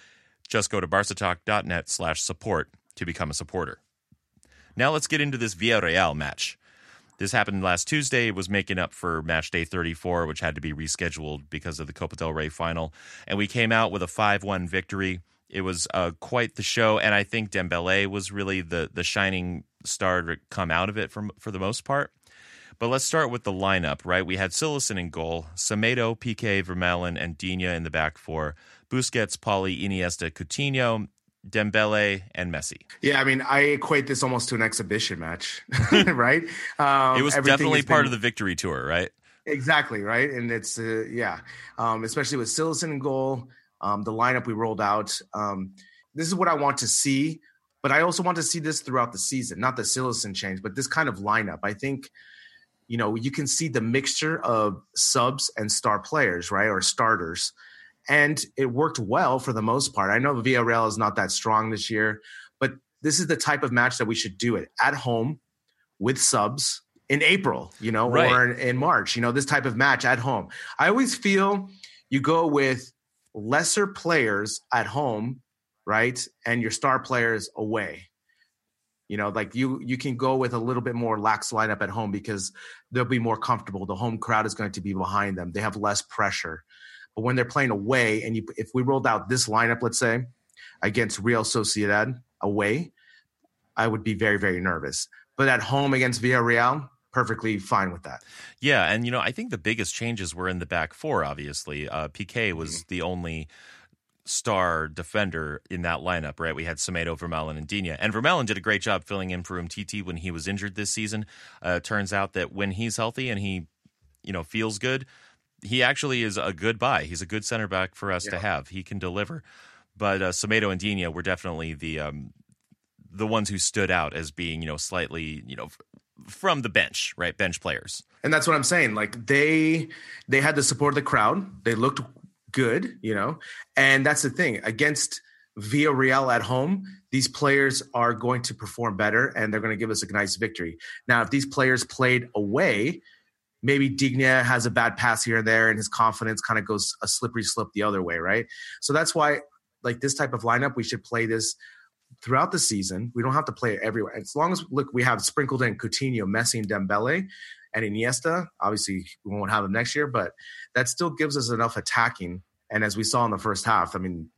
Just go to barcatalk.net slash support to become a supporter. Now let's get into this Villarreal match. This happened last Tuesday. It was making up for match day 34, which had to be rescheduled because of the Copa del Rey final. And we came out with a 5 1 victory. It was uh, quite the show. And I think Dembele was really the, the shining star to come out of it for, for the most part. But let's start with the lineup, right? We had Cillessen in goal, Semedo, Piqué, Vermaelen, and Digne in the back four, Busquets, Pauli, Iniesta, Coutinho, Dembele and Messi. Yeah, I mean, I equate this almost to an exhibition match, right? Um, it was definitely part been, of the victory tour, right? Exactly, right. And it's uh, yeah, um, especially with Cillessen in goal, um, the lineup we rolled out. Um, this is what I want to see, but I also want to see this throughout the season. Not the Cillessen change, but this kind of lineup. I think you know you can see the mixture of subs and star players, right, or starters and it worked well for the most part. I know Villarreal is not that strong this year, but this is the type of match that we should do it at home with subs in April, you know, right. or in, in March. You know, this type of match at home. I always feel you go with lesser players at home, right, and your star players away. You know, like you you can go with a little bit more lax lineup at home because they'll be more comfortable. The home crowd is going to be behind them. They have less pressure. But when they're playing away, and you, if we rolled out this lineup, let's say, against Real Sociedad away, I would be very, very nervous. But at home against Villarreal, perfectly fine with that. Yeah, and you know, I think the biggest changes were in the back four. Obviously, uh, Piqué was mm-hmm. the only star defender in that lineup, right? We had Semedo, Vermaelen, and Digne. And Vermaelen did a great job filling in for Umtiti when he was injured this season. Uh, turns out that when he's healthy and he, you know, feels good, he actually is a good buy. He's a good center back for us yeah. to have. He can deliver. But uh, Semedo and Digne were definitely the um, the ones who stood out as being you know slightly you know from the bench, right? Bench players. And that's what I'm saying. Like they they had the support of the crowd. They looked good, you know. And that's the thing against Villarreal at home. These players are going to perform better, and they're going to give us a nice victory. Now, if these players played away, maybe Digne has a bad pass here and there, and his confidence kind of goes a slippery slope the other way, right? So that's why, like this type of lineup, we should play this throughout the season. We don't have to play it everywhere. As long as look, we have sprinkled in Coutinho, Messi, and Dembele, and Iniesta. Obviously, we won't have them next year, but that still gives us enough attacking. And as we saw in the first half, I mean,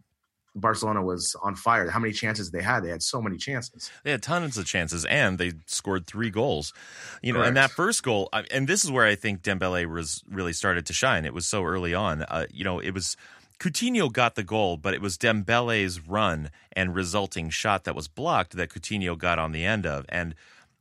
Barcelona was on fire. How many chances they had? They had so many chances. They had tons of chances, and they scored three goals. You know, Correct. and that first goal, and this is where I think Dembele was really started to shine. It was so early on. Uh, you know, it was Coutinho got the goal, but it was Dembele's run and resulting shot that was blocked that Coutinho got on the end of, and.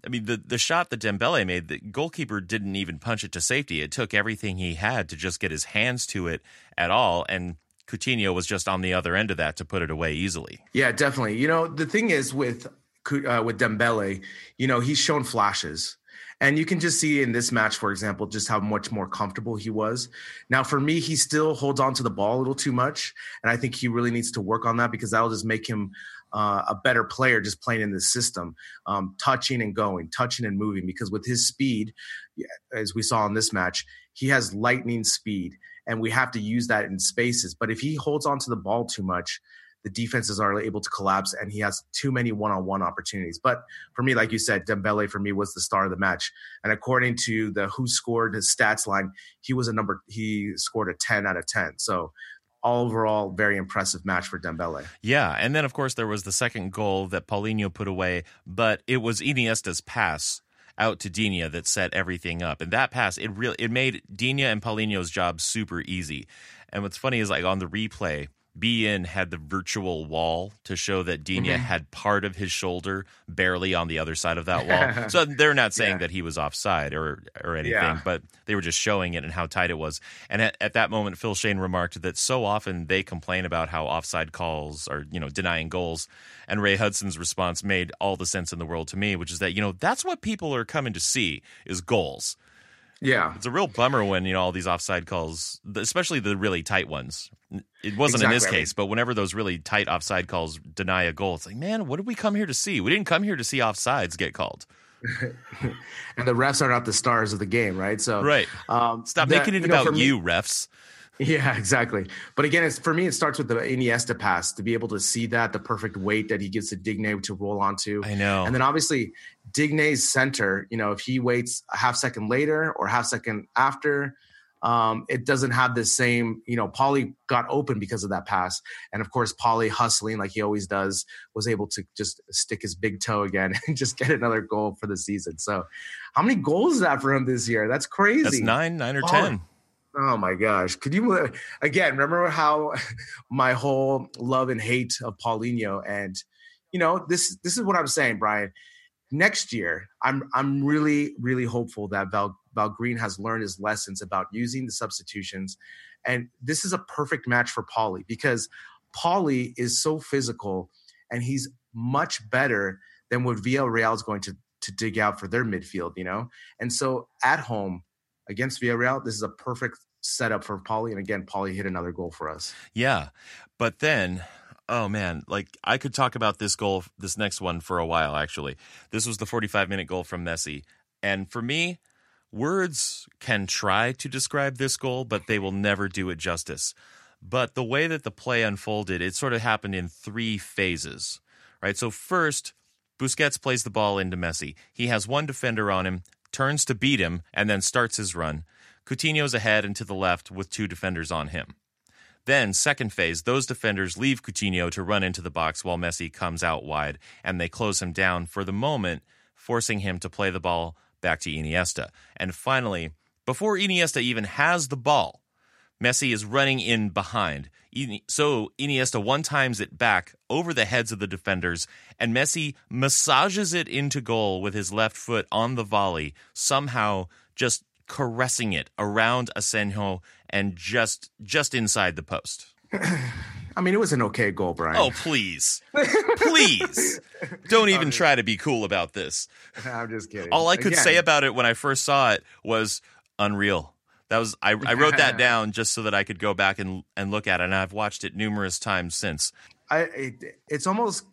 I mean, the, the shot that Dembele made, the goalkeeper didn't even punch it to safety. It took everything he had to just get his hands to it at all. And Coutinho was just on the other end of that to put it away easily. Yeah, definitely. You know, the thing is with uh, with Dembele, you know, he's shown flashes. And you can just see in this match, for example, just how much more comfortable he was. Now, for me, he still holds on to the ball a little too much. And I think he really needs to work on that because that'll just make him uh, a better player just playing in the system, um, touching and going, touching and moving. Because with his speed, as we saw in this match, he has lightning speed and we have to use that in spaces. But if he holds on to the ball too much, the defenses are able to collapse, and he has too many one-on-one opportunities. But for me, like you said, Dembele for me was the star of the match, and according to the who scored his stats line, he was a number. He scored a ten out of ten. So overall very impressive match for Dembele. Yeah, and then of course there was the second goal that Paulinho put away, but it was Iniesta's pass out to Digne that set everything up. And that pass, it really it made Digne and Paulinho's job super easy. And what's funny is like on the replay, beIN had the virtual wall to show that Digne mm-hmm. had part of his shoulder barely on the other side of that wall. so they're not saying yeah. that he was offside or or anything, yeah. but they were just showing it and how tight it was. And at, at, that moment, Phil Schoen remarked that so often they complain about how offside calls are, you know, denying goals. And Ray Hudson's response made all the sense in the world to me, which is that, you know, that's what people are coming to see is goals. Yeah. It's a real bummer when, you know, all these offside calls, especially the really tight ones. It wasn't exactly. in this case, but whenever those really tight offside calls deny a goal, it's like, man, what did we come here to see? We didn't come here to see offsides get called. and the refs are not the stars of the game, right? So, right. Um, Stop that, making it you know, about me, you, refs. Yeah, exactly. But again, it's for me. It starts with the Iniesta pass to be able to see that the perfect weight that he gives to Digne to roll onto. I know. And then obviously Digne's center. You know, if he waits a half second later or half second after, um, it doesn't have the same. You know, Pauly got open because of that pass, and of course, Pauly hustling like he always does was able to just stick his big toe again and just get another goal for the season. So, how many goals is that for him this year? That's crazy. That's nine, nine or ten. Oh my gosh. Could you again remember how my whole love and hate of Paulinho and you know this this is what I'm saying Brian next year I'm I'm really really hopeful that Val Val Green has learned his lessons about using the substitutions and this is a perfect match for Pauly because Pauly is so physical and he's much better than what Villarreal is going to to dig out for their midfield, you know? And so at home against Villarreal, this is a perfect setup for Pauly. And again, Pauly hit another goal for us. Yeah. But then, oh man, like I could talk about this goal, this next one for a while, actually. This was the 45 minute goal from Messi. And for me, words can try to describe this goal, but they will never do it justice. But the way that the play unfolded, it sort of happened in three phases, right? So, first, Busquets plays the ball into Messi. He has one defender on him, turns to beat him, and then starts his run. Coutinho's ahead and to the left with two defenders on him. Then, second phase, those defenders leave Coutinho to run into the box while Messi comes out wide, and they close him down for the moment, forcing him to play the ball back to Iniesta. And finally, before Iniesta even has the ball, Messi is running in behind. So Iniesta one times it back over the heads of the defenders, and Messi massages it into goal with his left foot on the volley, somehow just caressing it around Asenjo and just just inside the post. I mean, it was an okay goal, Brian. Oh, please. please. Don't even just, try to be cool about this. I'm just kidding. All I could Again. say about it when I first saw it was unreal. That was I, I wrote that down just so that I could go back and and look at it, and I've watched it numerous times since. I it, it's almost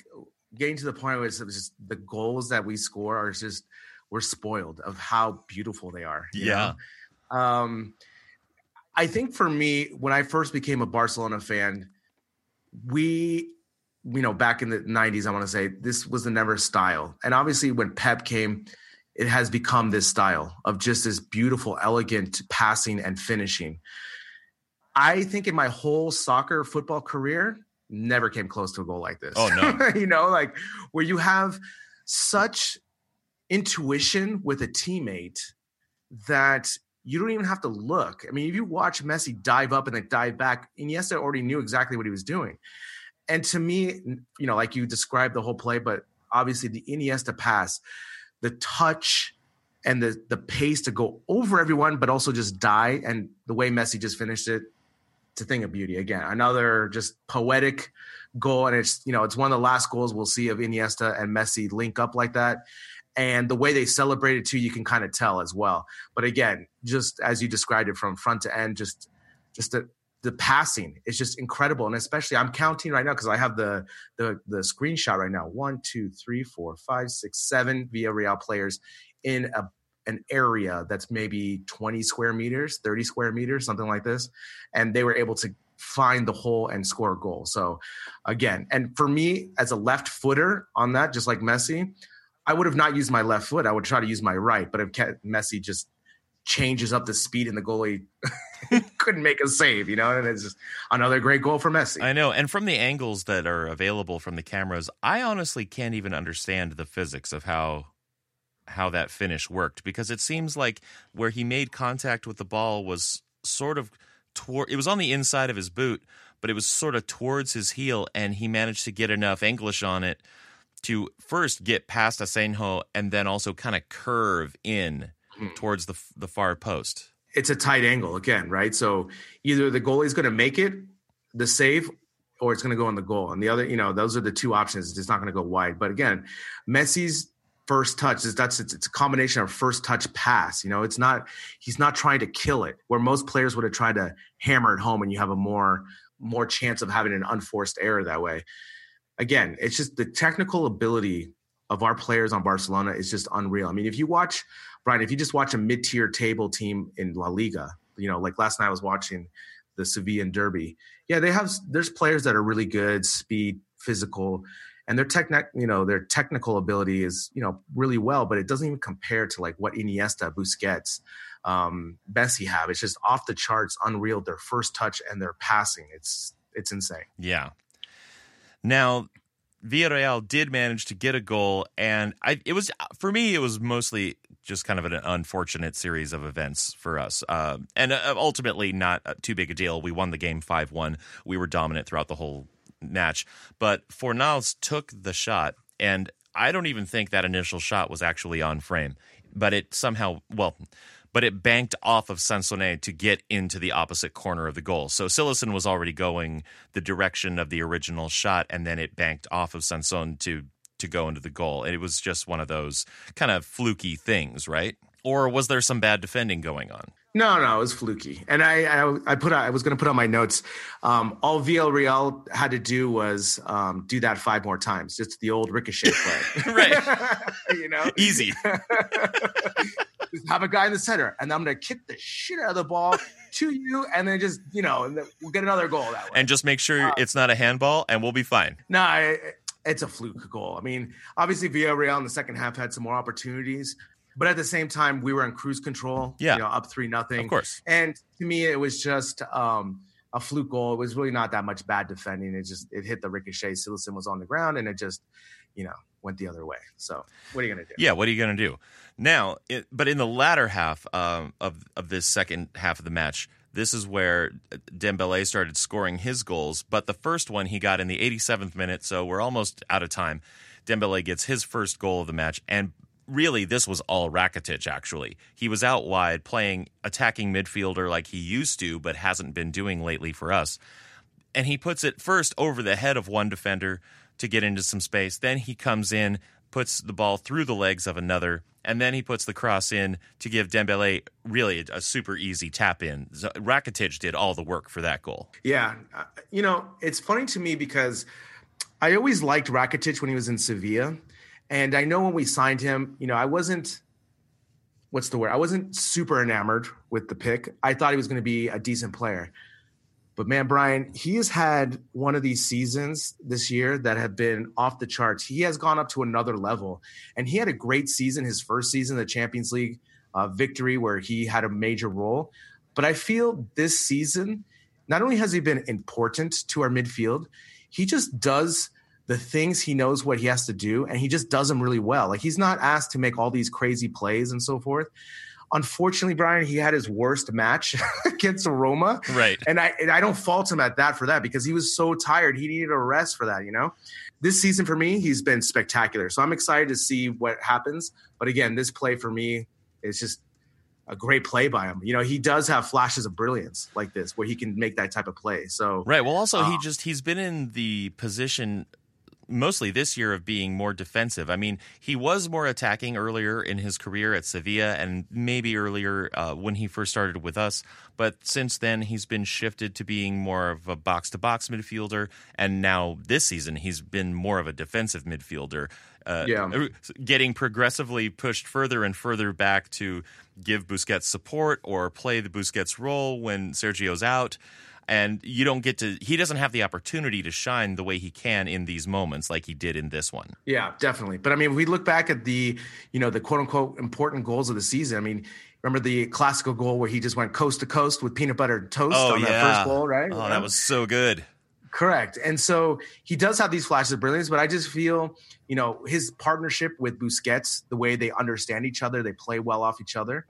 getting to the point where it's just the goals that we score are just we're spoiled of how beautiful they are. Yeah. Um, I think for me, when I first became a Barcelona fan, we, you know, back in the 90s, I want to say this was the never style. And obviously, when Pep came, it has become this style of just this beautiful, elegant passing and finishing. I think in my whole soccer football career, never came close to a goal like this. Oh, no. you know, like where you have such intuition with a teammate that you don't even have to look. I mean, if you watch Messi dive up and then dive back, Iniesta already knew exactly what he was doing. And to me, you know, like you described the whole play, but obviously the Iniesta pass, the touch and the the pace to go over everyone, but also just die, and the way Messi just finished it, it's a thing of beauty. Again, another just poetic goal, and it's you know it's one of the last goals we'll see of Iniesta and Messi link up like that and the way they celebrated too you can kind of tell as well but again just as you described it from front to end just just the the passing is just incredible and especially i'm counting right now because i have the the the screenshot right now one two three four five six seven Villarreal players in a an area that's maybe 20 square meters, 30 square meters, something like this. And they were able to find the hole and score a goal. So again, and for me as a left footer on that, just like Messi, I would have not used my left foot. I would try to use my right, but if Messi just changes up the speed and the goalie couldn't make a save, you know, and it's just another great goal for Messi. I know. And from the angles that are available from the cameras, I honestly can't even understand the physics of how how that finish worked because it seems like where he made contact with the ball was sort of toward it was on the inside of his boot, but it was sort of towards his heel and he managed to get enough English on it to first get past Asenjo and then also kind of curve in mm. towards the the far post. It's a tight angle again, right? So either the goalie's going to make it the save or it's going to go in the goal. And the other, you know, those are the two options. It's not going to go wide. But again, Messi's first touch is that's it's, it's, a combination of first touch pass you know it's not he's not trying to kill it where most players would have tried to hammer it home and you have a more more chance of having an unforced error that way again it's just the technical ability of our players on barcelona is just unreal i mean if you watch brien if you just watch a mid-tier table team in la liga you know like last night i was watching the sevillan derby yeah they have there's players that are really good speed physical and their technic, you know, their technical ability is, you know, really well, but it doesn't even compare to like what Iniesta, Busquets, um, Messi have. It's just off the charts, unreal. Their first touch and their passing, it's it's insane. Yeah. Now, Villarreal did manage to get a goal, and I, it was for me. It was mostly just kind of an unfortunate series of events for us, uh, and uh, ultimately not too big a deal. We won the game five one. We were dominant throughout the whole match. But Fornals took the shot, and I don't even think that initial shot was actually on frame, but it somehow, well, but it banked off of Sansone to get into the opposite corner of the goal. So Cillessen was already going the direction of the original shot, and then it banked off of Sansone to to go into the goal. And it was just one of those kind of fluky things, right? Or was there some bad defending going on? No, no, it was fluky. And I, I, I put, I was going to put on my notes. Um, all Villarreal had to do was um, do that five more times. Just the old ricochet play, right? you know, easy. just have a guy in the center, and I'm going to kick the shit out of the ball to you, and then just you know, and we'll get another goal that way. And just make sure uh, it's not a handball, and we'll be fine. No, nah, it's a fluke goal. I mean, obviously Villarreal in the second half had some more opportunities, but at the same time, we were in cruise control. Yeah, you know, up three nothing. Of course. And to me, it was just um, a fluke goal. It was really not that much bad defending. It just it hit the ricochet. Cillessen was on the ground, and it just you know went the other way. So what are you gonna do? Yeah, what are you gonna do now? It, but in the latter half um, of of this second half of the match. This is where Dembele started scoring his goals, but the first one he got in the 87th minute, so we're almost out of time. Dembele gets his first goal of the match, and really this was all Rakitic actually. He was out wide playing attacking midfielder like he used to but hasn't been doing lately for us. And he puts it first over the head of one defender to get into some space. Then he comes in, puts the ball through the legs of another, and then he puts the cross in to give Dembele really a, super easy tap in. Rakitic did all the work for that goal. Yeah, uh, you know, it's funny to me because I always liked Rakitic when he was in Sevilla and I know when we signed him, you know, I wasn't what's the word? I wasn't super enamored with the pick. I thought he was going to be a decent player. But man, Brien, he has had one of these seasons this year that have been off the charts. He has gone up to another level. And he had a great season, his first season, the Champions League uh, victory, where he had a major role. But I feel this season, not only has he been important to our midfield, he just does the things he knows what he has to do and he just does them really well. Like he's not asked to make all these crazy plays and so forth. Unfortunately, Brien, he had his worst match against Roma. Right. And I and I don't fault him at that for that because he was so tired. He needed a rest for that, you know? This season for me, he's been spectacular. So I'm excited to see what happens. But again, this play for me is just a great play by him. You know, he does have flashes of brilliance like this where he can make that type of play. So Right. Well also he uh, just he's been in the position mostly this year of being more defensive. I mean, he was more attacking earlier in his career at Sevilla and maybe earlier uh, when he first started with us. But since then, he's been shifted to being more of a box to box midfielder. And now this season, he's been more of a defensive midfielder. Uh, yeah. Getting progressively pushed further and further back to give Busquets support or play the Busquets role when Sergio's out and you don't get to he doesn't have the opportunity to shine the way he can in these moments like he did in this one. Yeah definitely. But i mean we look back at the you know the quote unquote important goals of the season i mean remember the classical goal where he just went coast to coast with peanut butter and toast oh, on yeah. that first goal right? Oh that was so good. Correct. And so he does have these flashes of brilliance but i just feel you know his partnership with busquets the way they understand each other they play well off each other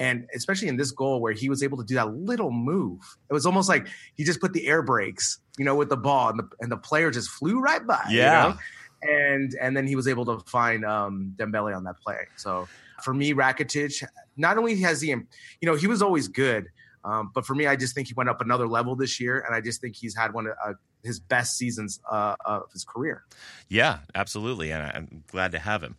and especially in this goal where he was able to do that little move, it was almost like he just put the air brakes, you know, with the ball, and the, and the player just flew right by. Yeah. You know? And and then he was able to find um, Dembele on that play. So for me, Rakitic, not only has he, you know, he was always good, um, but for me, I just think he went up another level this year, and I just think he's had one of uh, his best seasons uh, of his career. Yeah, absolutely, and I'm glad to have him.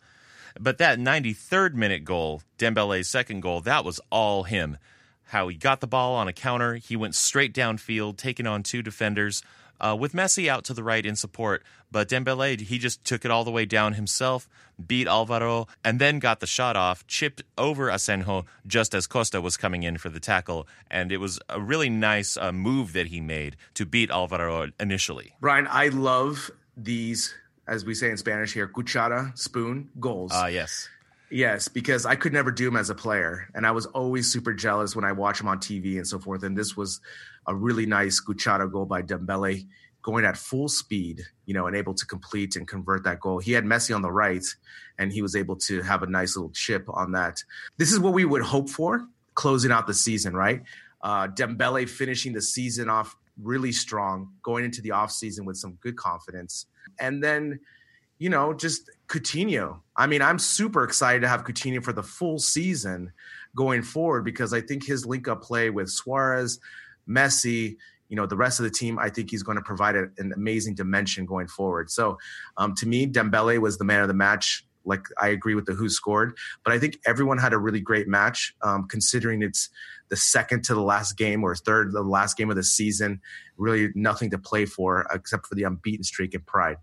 But that 93rd minute goal, Dembele's second goal, that was all him. How he got the ball on a counter, he went straight downfield, taking on two defenders. Uh, with Messi out to the right in support, but Dembele he just took it all the way down himself, beat Alvaro, and then got the shot off, chipped over Asenjo just as Costa was coming in for the tackle, and it was a really nice uh, move that he made to beat Alvaro initially. Brien, I love these as we say in Spanish here, cuchara, spoon, goals. Ah, uh, yes. Yes, because I could never do them as a player. And I was always super jealous when I watch them on TV and so forth. And this was a really nice cuchara goal by Dembele going at full speed, you know, and able to complete and convert that goal. He had Messi on the right, and he was able to have a nice little chip on that. This is what we would hope for closing out the season, right? Uh, Dembele finishing the season off really strong, going into the offseason with some good confidence. And then, you know, just Coutinho. I mean, I'm super excited to have Coutinho for the full season going forward because I think his link up play with Suarez, Messi, you know, the rest of the team, I think he's going to provide an amazing dimension going forward. So um, to me, Dembele was the man of the match. Like I agree with the who scored, but I think everyone had a really great match, um, considering it's the second to the last game or third to the last game of the season. Really, nothing to play for except for the unbeaten streak and pride.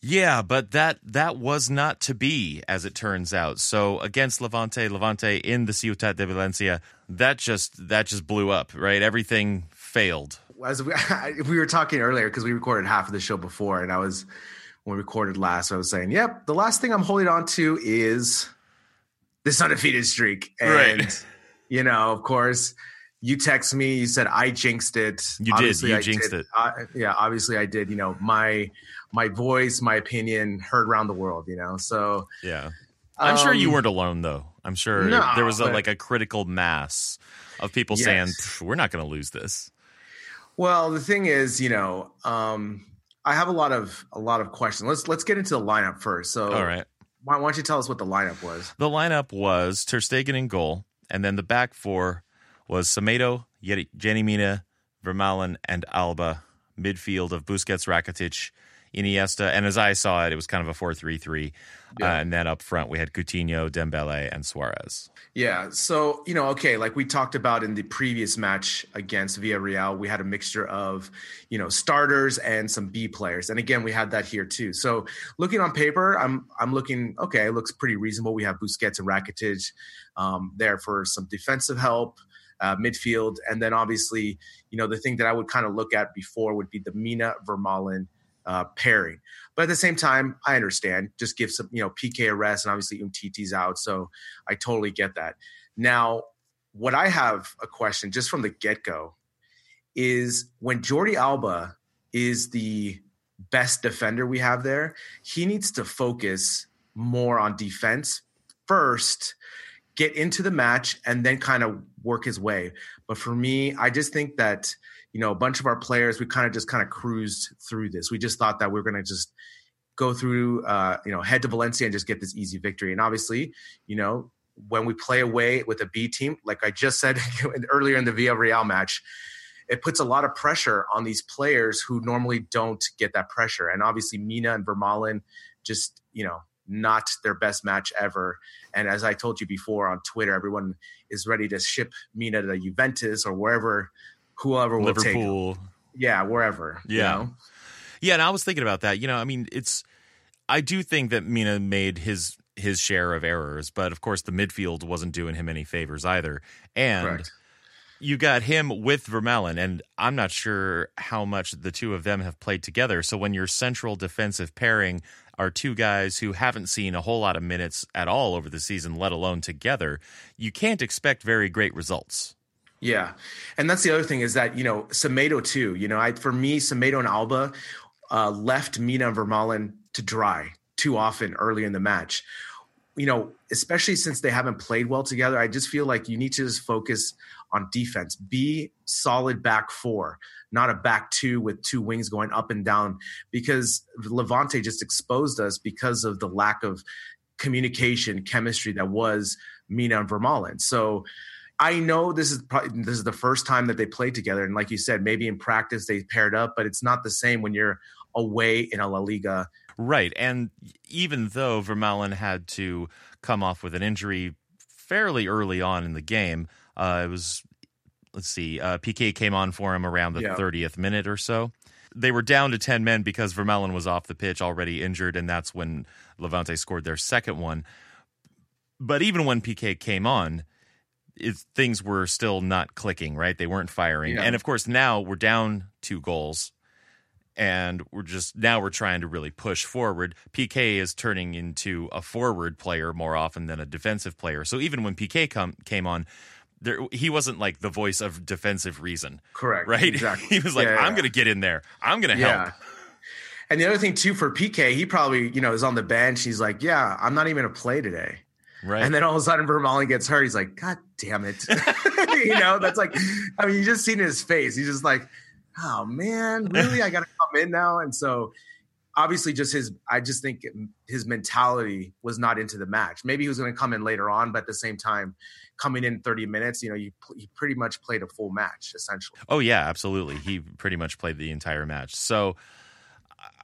Yeah, but that that was not to be, as it turns out. So against Levante, Levante in the Ciutat de Valencia, that just that just blew up, right? Everything failed. As we, we were talking earlier, because we recorded half of the show before, and I was when we recorded last, I was saying, "Yep, the last thing I'm holding on to is this undefeated streak." And right. You know, of course, you text me, you said I jinxed it. You obviously, did. You I jinxed did. it. Uh, yeah, obviously I did. You know, my my voice, my opinion heard around the world, you know. So Yeah. I'm um, sure you um, weren't alone though. I'm sure no, there was a, but, like a critical mass of people yes. saying we're not going to lose this. Well, the thing is, you know, um, I have a lot of a lot of questions. Let's let's get into the lineup first. So, all right, why, why don't you tell us what the lineup was? The lineup was Ter Stegen in goal, and then the back four was Semedo, Yerry Mina, and Alba. Midfield of Busquets, Rakitic, Iniesta, and as I saw it, it was kind of a four-three-three. Yeah. Uh, and then up front, we had Coutinho, Dembele, and Suarez. Yeah. So, you know, okay, like we talked about in the previous match against Villarreal, we had a mixture of, you know, starters and some B players. And again, we had that here too. So looking on paper, I'm I'm looking, okay, it looks pretty reasonable. We have Busquets and Rakitic um, there for some defensive help. Uh, midfield, and then obviously, you know, the thing that I would kind of look at before would be the Mina Vermaelen uh, pairing. But at the same time, I understand. Just give some, you know, PK a rest, and obviously Umtiti's out, so I totally get that. Now, what I have a question just from the get go is when Jordi Alba is the best defender we have there, he needs to focus more on defense first, get into the match, and then kind of work his way. But for me, I just think that you know, a bunch of our players, we kind of just kind of cruised through this. We just thought that we are going to just go through, uh, you know, head to Valencia and just get this easy victory. And obviously, you know, when we play away with a B team, like I just said earlier in the Villarreal match, it puts a lot of pressure on these players who normally don't get that pressure. And obviously, Mina and Vermaelen just, you know, not their best match ever. And as I told you before on Twitter, everyone is ready to ship Mina to Juventus or wherever, whoever will Liverpool. take. Yeah, wherever. Yeah. You know? Yeah, and I was thinking about that. You know, I mean, it's I do think that Mina made his his share of errors, but of course the midfield wasn't doing him any favors either. And Correct. you got him with Vermaelen, and I'm not sure how much the two of them have played together. So when your central defensive pairing are two guys who haven't seen a whole lot of minutes at all over the season, let alone together, you can't expect very great results. Yeah, and that's the other thing is that you know Semedo too. You know, I for me Semedo and Alba uh, left Mina and Vermaelen to dry too often early in the match. You know, especially since they haven't played well together, I just feel like you need to just focus on defense. Be solid back four, not a back two with two wings going up and down. Because Levante just exposed us because of the lack of communication, chemistry that was Mina and Vermaelen. So I know this is probably this is the first time that they played together, and like you said, maybe in practice they paired up, but it's not the same when you're away in a La Liga. Right. And even though Vermaelen had to come off with an injury fairly early on in the game, uh, it was, let's see, uh, PK came on for him around the Yeah. 30th minute or so. They were down to 10 men because Vermaelen was off the pitch already injured, and that's when Levante scored their second one. But even when PK came on, things were still not clicking, right? They weren't firing. Yeah. And of course, now we're down two goals and we're just now we're trying to really push forward. PK is turning into a forward player more often than a defensive player. So even when PK come, came on, there he wasn't like the voice of defensive reason, Correct. right? Exactly. he was like, Yeah, "I'm yeah. going to get in there. I'm going to Yeah. help." And the other thing too for PK, he probably you know is on the bench. He's like, yeah, I'm not even gonna play today. Right? And then all of a sudden, Vermaelen gets hurt. He's like, God damn it. you know, that's like, I mean, you just seen his face. He's just like, oh man, really? I got to come in now. And so, obviously, just his, I just think his mentality was not into the match. Maybe he was going to come in later on, but at the same time, coming in 30 minutes, you know, you, you pretty much played a full match essentially. Oh yeah, absolutely. He pretty much played the entire match. So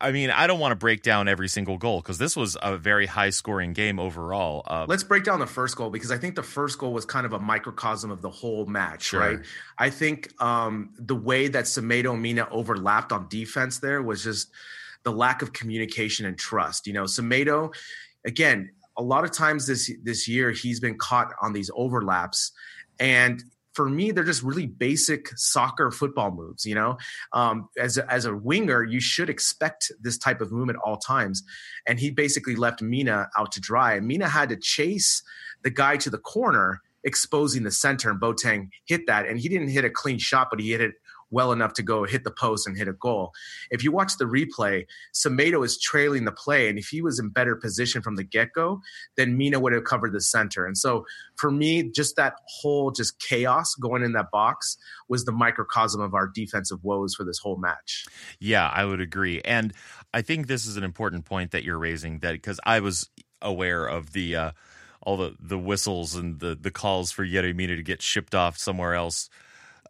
I mean, I don't want to break down every single goal because this was a very high scoring game overall. Uh, Let's break down the first goal because I think the first goal was kind of a microcosm of the whole match, Sure. right? I think um, the way that Semedo and Mina overlapped on defense there was just the lack of communication and trust. You know, Semedo, again, a lot of times this this year he's been caught on these overlaps, and for me, they're just really basic soccer football moves. You know, um, as a, as a winger, you should expect this type of movement all times. And he basically left Mina out to dry. Mina had to chase the guy to the corner, exposing the center. And Boateng hit that, and he didn't hit a clean shot, but he hit it well enough to go hit the post and hit a goal. If you watch the replay, Semedo is trailing the play, and if he was in better position from the get go, then Mina would have covered the center. And so for me, just that whole just chaos going in that box was the microcosm of our defensive woes for this whole match. Yeah, I would agree. And I think this is an important point that you're raising that because I was aware of the uh, all the, the whistles and the, the calls for Yerry Mina to get shipped off somewhere else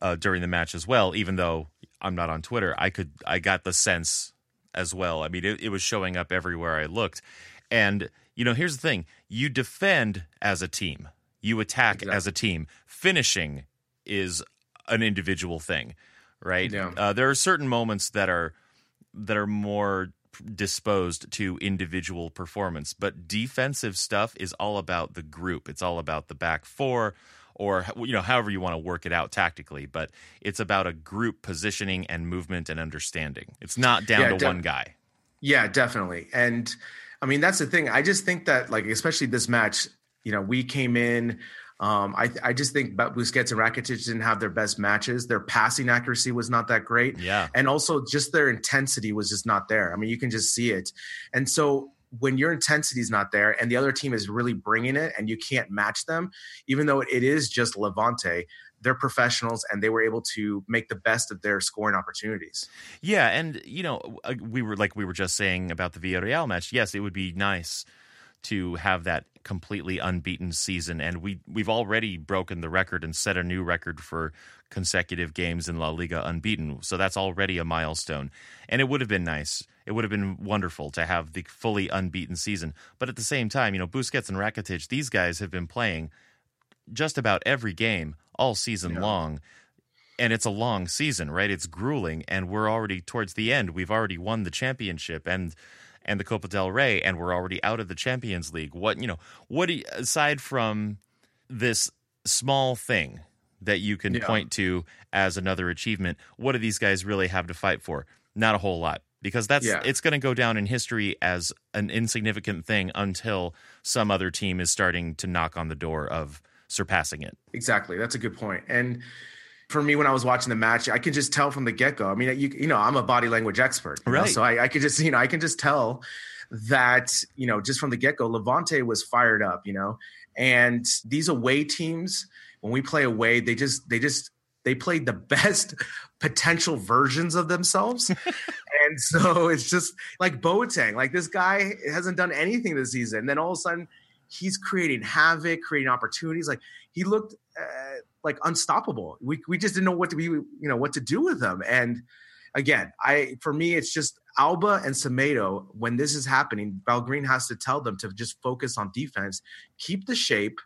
uh, during the match as well, even though I'm not on Twitter, I could I got the sense as well. I mean, it, it was showing up everywhere I looked. And, you know, here's the thing you defend as a team, you attack Exactly. as a team. Finishing is an individual thing, right? Yeah. Uh, there are certain moments that are that are more disposed to individual performance, but defensive stuff is all about the group. It's all about the back four or you know however you want to work it out tactically, but it's about a group positioning and movement and understanding. It's not down Yeah, to de- one guy. Yeah, definitely. And I mean, that's the thing. I just think that, like, especially this match, you know, we came in. Um, I I just think Busquets and Rakitic didn't have their best matches. Their passing accuracy was not that great. Yeah. and also just their intensity was just not there. I mean, you can just see it. And so when your intensity is not there and the other team is really bringing it and you can't match them, even though it is just Levante, they're professionals and they were able to make the best of their scoring opportunities. Yeah, and you know, uh, we were like we were just saying about the Villarreal match. Yes, it would be nice to have that completely unbeaten season, and we we've already broken the record and set a new record for consecutive games in La Liga unbeaten. So that's already a milestone, and it would have been nice. It would have been wonderful to have the fully unbeaten season. But at the same time, you know, Busquets and Rakitic, these guys have been playing just about every game all season yeah. long. And it's a long season, right? It's grueling, and we're already towards the end. We've already won the championship, and and the Copa del Rey, and we're already out of the Champions League. What you know? What you, aside from this small thing that you can yeah. point to as another achievement, what do these guys really have to fight for? Not a whole lot, because that's yeah. it's going to go down in history as an insignificant thing until some other team is starting to knock on the door of surpassing it. Exactly, that's a good point. and for me when I was watching the match, I could just tell from the get go. I mean, you you know, I'm a body language expert, right? Know? So I, I could just you know I can just tell that you know just from the get go, Levante was fired up, you know, and these away teams when we play away, they just they just they played the best potential versions of themselves. and so it's just like Boateng, like this guy hasn't done anything this season. And then all of a sudden he's creating havoc, creating opportunities. Like he looked uh, like unstoppable. We we just didn't know what to be, you know, what to do with him. And again, I for me, it's just Alba and Semedo. When this is happening, Valverde has to tell them to just focus on defense, keep the shape,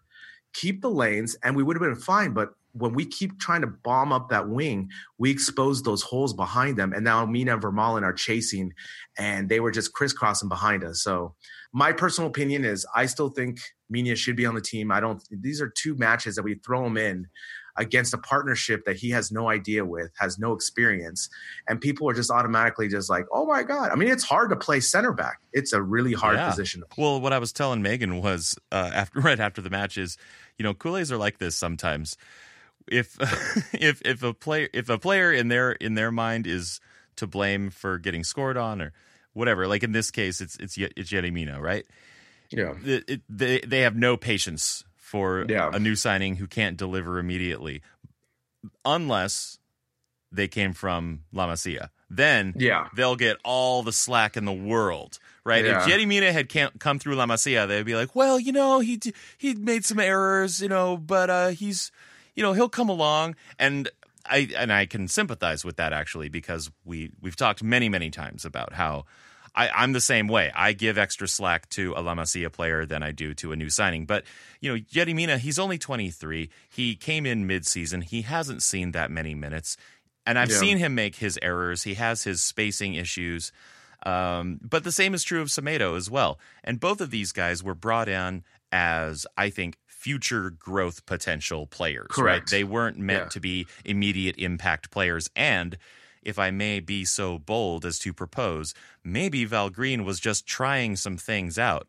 keep the lanes, and we would have been fine. But when we keep trying to bomb up that wing, we expose those holes behind them. And now Mina and Vermaelen are chasing, and they were just crisscrossing behind us. So my personal opinion is I still think Mina should be on the team. I don't. These are two matches that we throw him in against a partnership that he has no idea with, has no experience, and people are just automatically just like, "Oh my god!" I mean, it's hard to play center back. It's a really hard yeah. position. Well, what I was telling Megan was uh, after right after the match is, you know, culés are like this sometimes. If if if a player if a player in their in their mind is to blame for getting scored on or whatever, like in this case, it's it's it's Yerry Mina, right? Yeah, it, it, they they have no patience for yeah. a new signing who can't deliver immediately, unless they came from La Masia. Then yeah. they'll get all the slack in the world, right? Yeah. If Yerry Mina had come through La Masia, they'd be like, well, you know, he he made some errors, you know, but uh, he's, you know, he'll come along. And I and I can sympathize with that actually because we we've talked many many times about how I, am the same way. I give extra slack to a La Masia player than I do to a new signing. But, you know, Yerry Mina, he's only 23. He came in mid-season. He hasn't seen that many minutes. And I've yeah. seen him make his errors. He has his spacing issues. Um, but the same is true of Semedo as well. And both of these guys were brought in as, I think, future growth potential players. Correct. Right? They weren't meant yeah. to be immediate impact players. And if I may be so bold as to propose, maybe Valverde was just trying some things out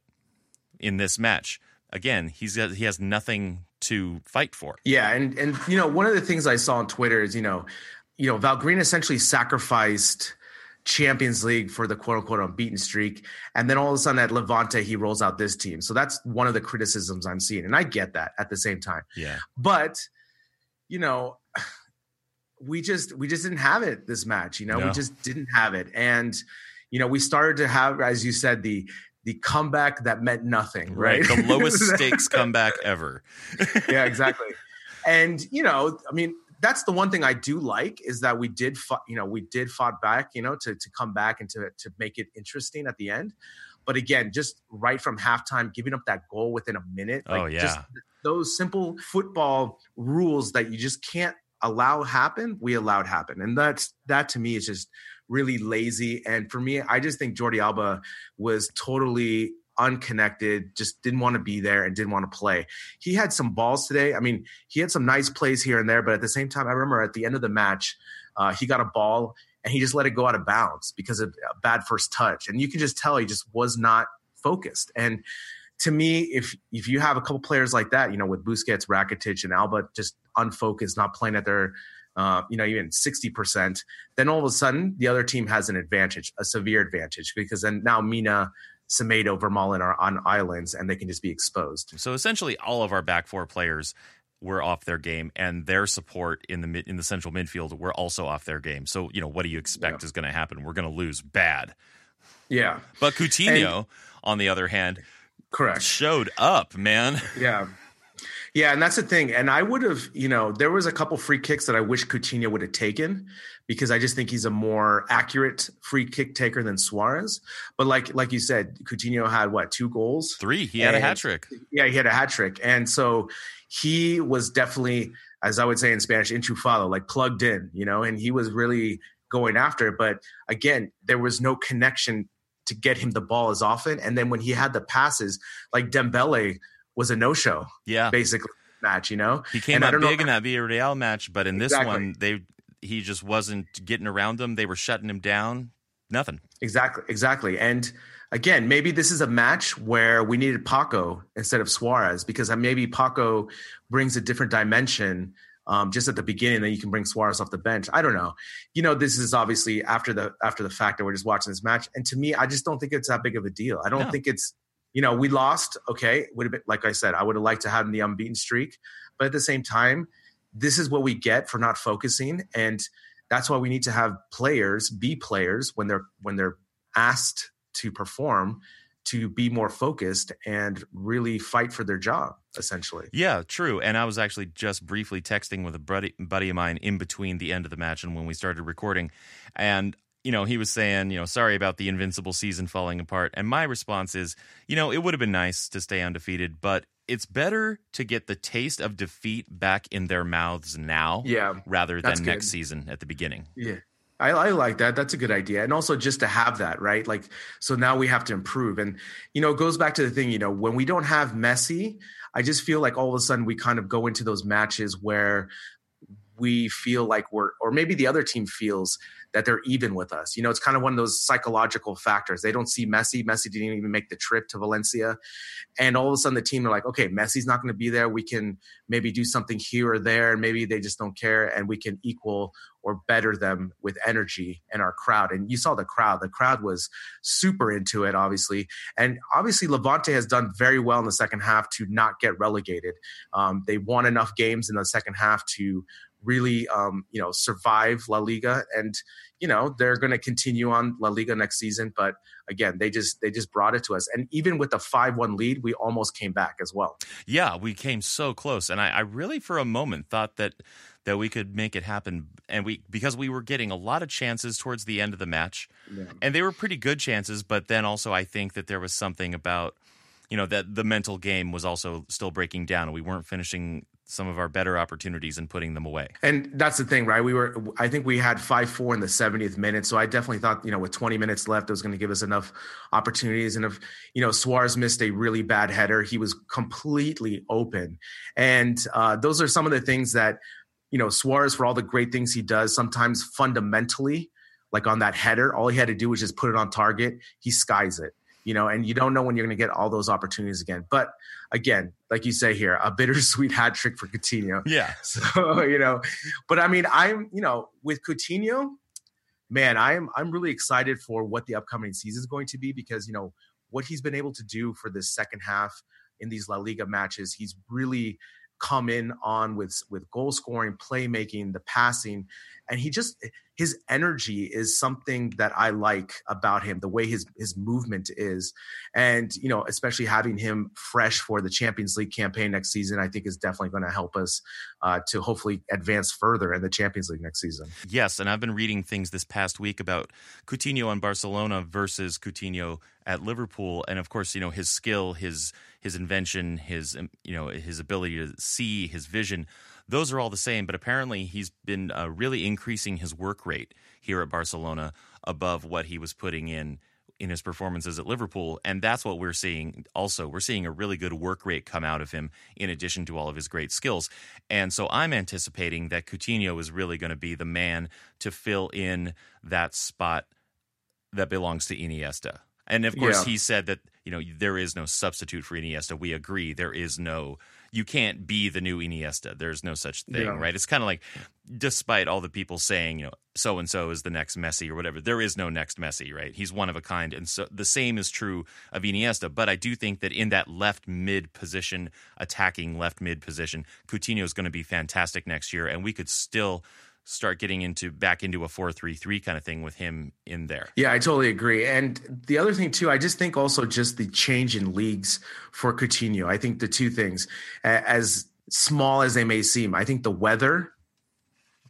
in this match. Again, he's he has nothing to fight for. Yeah, and and you know one of the things I saw on Twitter is you know, you know Valverde essentially sacrificed Champions League for the quote unquote unbeaten streak. And then all of a sudden at Levante, he rolls out this team. So that's one of the criticisms I'm seeing. And I get that at the same time. Yeah. But, you know, we just we just didn't have it this match. You know, no. we just didn't have it, and you know, we started to have, as you said, the the comeback that meant nothing. Right, right. the lowest stakes comeback ever. yeah, exactly. And you know, I mean, that's the one thing I do like is that we did, fought, you know, we did fought back, you know, to to come back and to to make it interesting at the end. But again, just right from halftime, giving up that goal within a minute. Like oh yeah. Just those simple football rules that you just can't allow happen, we allowed happen. And that's that to me is just really lazy. And for me, I just think Jordi Alba was totally unconnected, just didn't want to be there and didn't want to play. He had some balls today. I mean, he had some nice plays here and there, but at the same time, I remember at the end of the match, uh, he got a ball and he just let it go out of bounds because of a bad first touch. And you can just tell he just was not focused. And to me, if if you have a couple players like that, you know, with Busquets, Rakitic, and Alba just unfocused, not playing at their, uh, you know, even sixty percent, then all of a sudden the other team has an advantage, a severe advantage, because then now Mina, Semedo, Vermaelen are on islands and they can just be exposed. So essentially, all of our back four players were off their game, and their support in the in the central midfield were also off their game. So you know, what do you expect yeah. is going to happen? We're going to lose bad. Yeah, but Coutinho, and, on the other hand Correct. showed up, man. Yeah. Yeah, and that's the thing. And I would have, you know, there was a couple free kicks that I wish Coutinho would have taken because I just think he's a more accurate free kick taker than Suarez. But like like you said, Coutinho had what two goals? Three. He had a hat trick. Yeah, he had a hat trick, and so he was definitely, as I would say in Spanish, enchufado, like plugged in, you know, and he was really going after it. But again, there was no connection to get him the ball as often. And then when he had the passes, like Dembele was a no show Yeah. basically match, you know. He came And I up know- big in that Villarreal match, but in this Exactly. one, they he just wasn't getting around them. They were shutting him down. Nothing. Exactly, exactly. And again, maybe this is a match where we needed Paco instead of Suarez because maybe Paco brings a different dimension um, just at the beginning. Then you can bring Suarez off the bench. I don't know. You know, this is obviously after the after the fact that we're just watching this match. And to me, I just don't think it's that big of a deal. I don't No. think it's you know we lost. Okay, would have been like I said, I would have liked to have the unbeaten streak, but at the same time, this is what we get for not focusing and that's why we need to have players be players when they're when they're asked to perform to be more focused and really fight for their job essentially Yeah, true. And I was actually just briefly texting with a buddy, buddy of mine in between the end of the match and when we started recording. And, you know, he was saying, you know, sorry about the invincible season falling apart. And my response is, you know, it would have been nice to stay undefeated, but it's better to get the taste of defeat back in their mouths now yeah rather than good. next season at the beginning. yeah I, I like that that's a good idea and also just to have that right like so now we have to improve and you know it goes back to the thing you know when we don't have messi i just feel like all of a sudden we kind of go into those matches where we feel like we're or maybe the other team feels that they're even with us. You know, it's kind of one of those psychological factors. They don't see Messi. Messi didn't even make the trip to Valencia. And all of a sudden the team are like, okay, Messi's not going to be there. We can maybe do something here or there. And maybe they just don't care. And we can equal or better them with energy and our crowd. And you saw the crowd. The crowd was super into it, obviously. And obviously Levante has done very well in the second half to not get relegated. Um, they won enough games in the second half to really um, you know survive La Liga and you know they're going to continue on La Liga next season but again they just they just brought it to us and even with the 5-1 lead we almost came back as well Yeah, we came so close, and I, I really, for a moment, thought that that we could make it happen, and we because we were getting a lot of chances towards the end of the match, and they were pretty good chances. But then also, I think that there was something about you know that the mental game was also still breaking down, and we weren't finishing some of our better opportunities and putting them away. and that's the thing right? We were I think we had 5-4 in the 70th minute. So I definitely thought you know with 20 minutes left it was going to give us enough opportunities. And if you know Suarez missed a really bad header he was completely open. And uh, those are some of the things that you know Suarez for all the great things he does sometimes fundamentally like on that header all he had to do was just put it on target. He skies it you know and you don't know when you're going to get all those opportunities again but again like you say here a bittersweet hat trick for Coutinho Yeah, so you know, but I mean, I'm you know with Coutinho, man, I'm I'm really excited for what the upcoming season is going to be because you know what he's been able to do for this second half in these La Liga matches. He's really come in on with with goal scoring, playmaking, the passing, and he just his energy is something that I like about him. The way his his movement is, and you know, especially having him fresh for the Champions League campaign next season, I think is definitely going to help us uh, to hopefully advance further in the Champions League next season. Yes, and I've been reading things this past week about Coutinho on Barcelona versus Coutinho at Liverpool, and of course, you know his skill, his his invention, his um, you know his ability to see, his vision. Those are all the same, but apparently he's been uh, really increasing his work rate here at Barcelona above what he was putting in in his performances at Liverpool, and that's what we're seeing. Also, we're seeing a really good work rate come out of him, in addition to all of his great skills. And so, I'm anticipating that Coutinho is really going to be the man to fill in that spot that belongs to Iniesta. And of course, Yeah. he said that you know there is no substitute for Iniesta. We agree. There is no. You can't be the new Iniesta. There's no such thing, Yeah. right? It's kind of like, despite all the people saying, you know, so and so is the next Messi or whatever, there is no next Messi, right? He's one of a kind, and so the same is true of Iniesta. But I do think that in that left mid position, attacking left mid position, Coutinho is going to be fantastic next year, and we could still start getting into back into a 4-3-3 kind of thing with him in there. Yeah, I totally agree. And the other thing too, I just think also just the change in leagues for Coutinho. I think the two things, as small as they may seem, I think the weather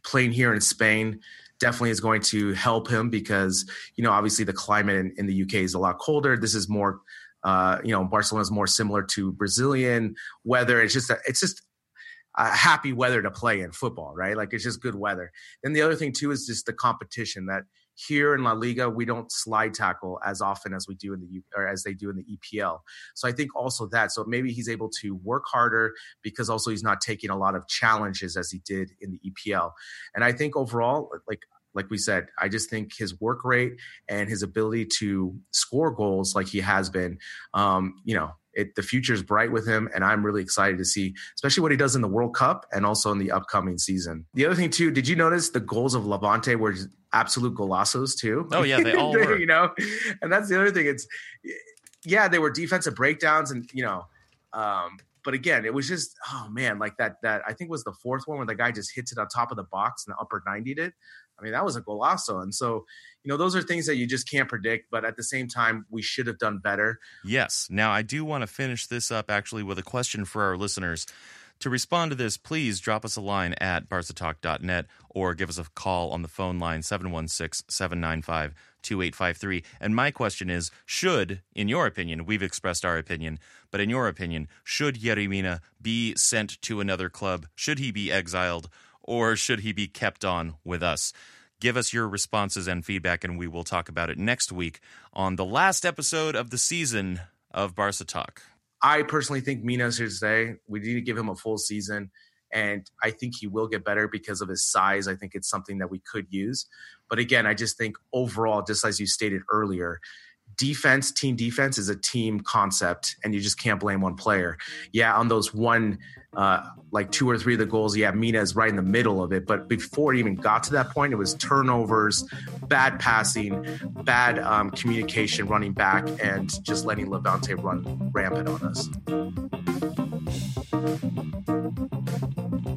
playing here in Spain definitely is going to help him because you know obviously the climate in, in the UK is a lot colder. This is more uh, you know Barcelona is more similar to Brazilian weather. It's just a, it's just uh, happy weather to play in football, right? Like it's just good weather. Then the other thing too is just the competition that here in La Liga we don't slide tackle as often as we do in the or as they do in the EPL. So I think also that so maybe he's able to work harder because also he's not taking a lot of challenges as he did in the EPL. And I think overall like like we said, I just think his work rate and his ability to score goals like he has been, um, you know, it, the future is bright with him, and I'm really excited to see, especially what he does in the World Cup and also in the upcoming season. The other thing too, did you notice the goals of Levante were absolute golazos too? Oh yeah, they all were. you know, and that's the other thing. It's yeah, they were defensive breakdowns, and you know, um, but again, it was just oh man, like that that I think was the fourth one where the guy just hits it on top of the box and the upper 90 did. I mean, that was a golazo. And so, you know, those are things that you just can't predict. But at the same time, we should have done better. Yes. Now, I do want to finish this up actually with a question for our listeners. To respond to this, please drop us a line at barcatalk.net or give us a call on the phone line 716 795 2853. And my question is should, in your opinion, we've expressed our opinion, but in your opinion, should Yerry Mina be sent to another club? Should he be exiled? Or should he be kept on with us? Give us your responses and feedback, and we will talk about it next week on the last episode of the season of Barca Talk. I personally think Mina's here today. We need to give him a full season, and I think he will get better because of his size. I think it's something that we could use. But again, I just think overall, just as you stated earlier, defense, team defense is a team concept, and you just can't blame one player. Yeah, on those one, uh, like two or three of the goals, yeah, Mina is right in the middle of it. But before it even got to that point, it was turnovers, bad passing, bad um, communication running back, and just letting Levante run rampant on us.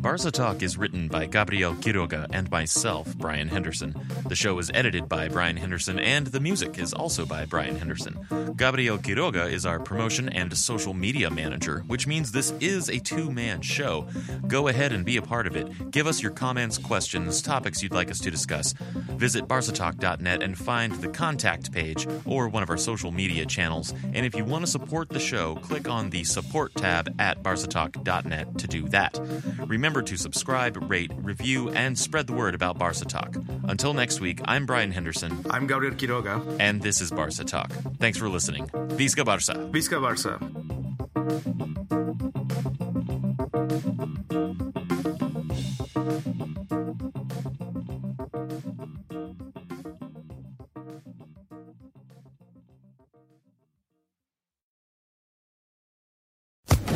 Barca Talk is written by Gabriel Quiroga and myself, Brien Henderson. The show is edited by Brien Henderson, and the music is also by Brien Henderson. Gabriel Quiroga is our promotion and social media manager, which means this is a two man show. Go ahead and be a part of it. Give us your comments, questions, topics you'd like us to discuss. Visit barcatalk.net and find the contact page or one of our social media channels. And if you want to support the show, click on the support tab at barcatalk.net to do that. Remember to subscribe, rate, review, and spread the word about Barca Talk. Until next week, I'm Brien Henderson. I'm Gabriel Quiroga. And this is Barca Talk. Thanks for listening. Visca Barca. Visca Barca.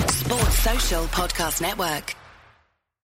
Sports Social Podcast Network.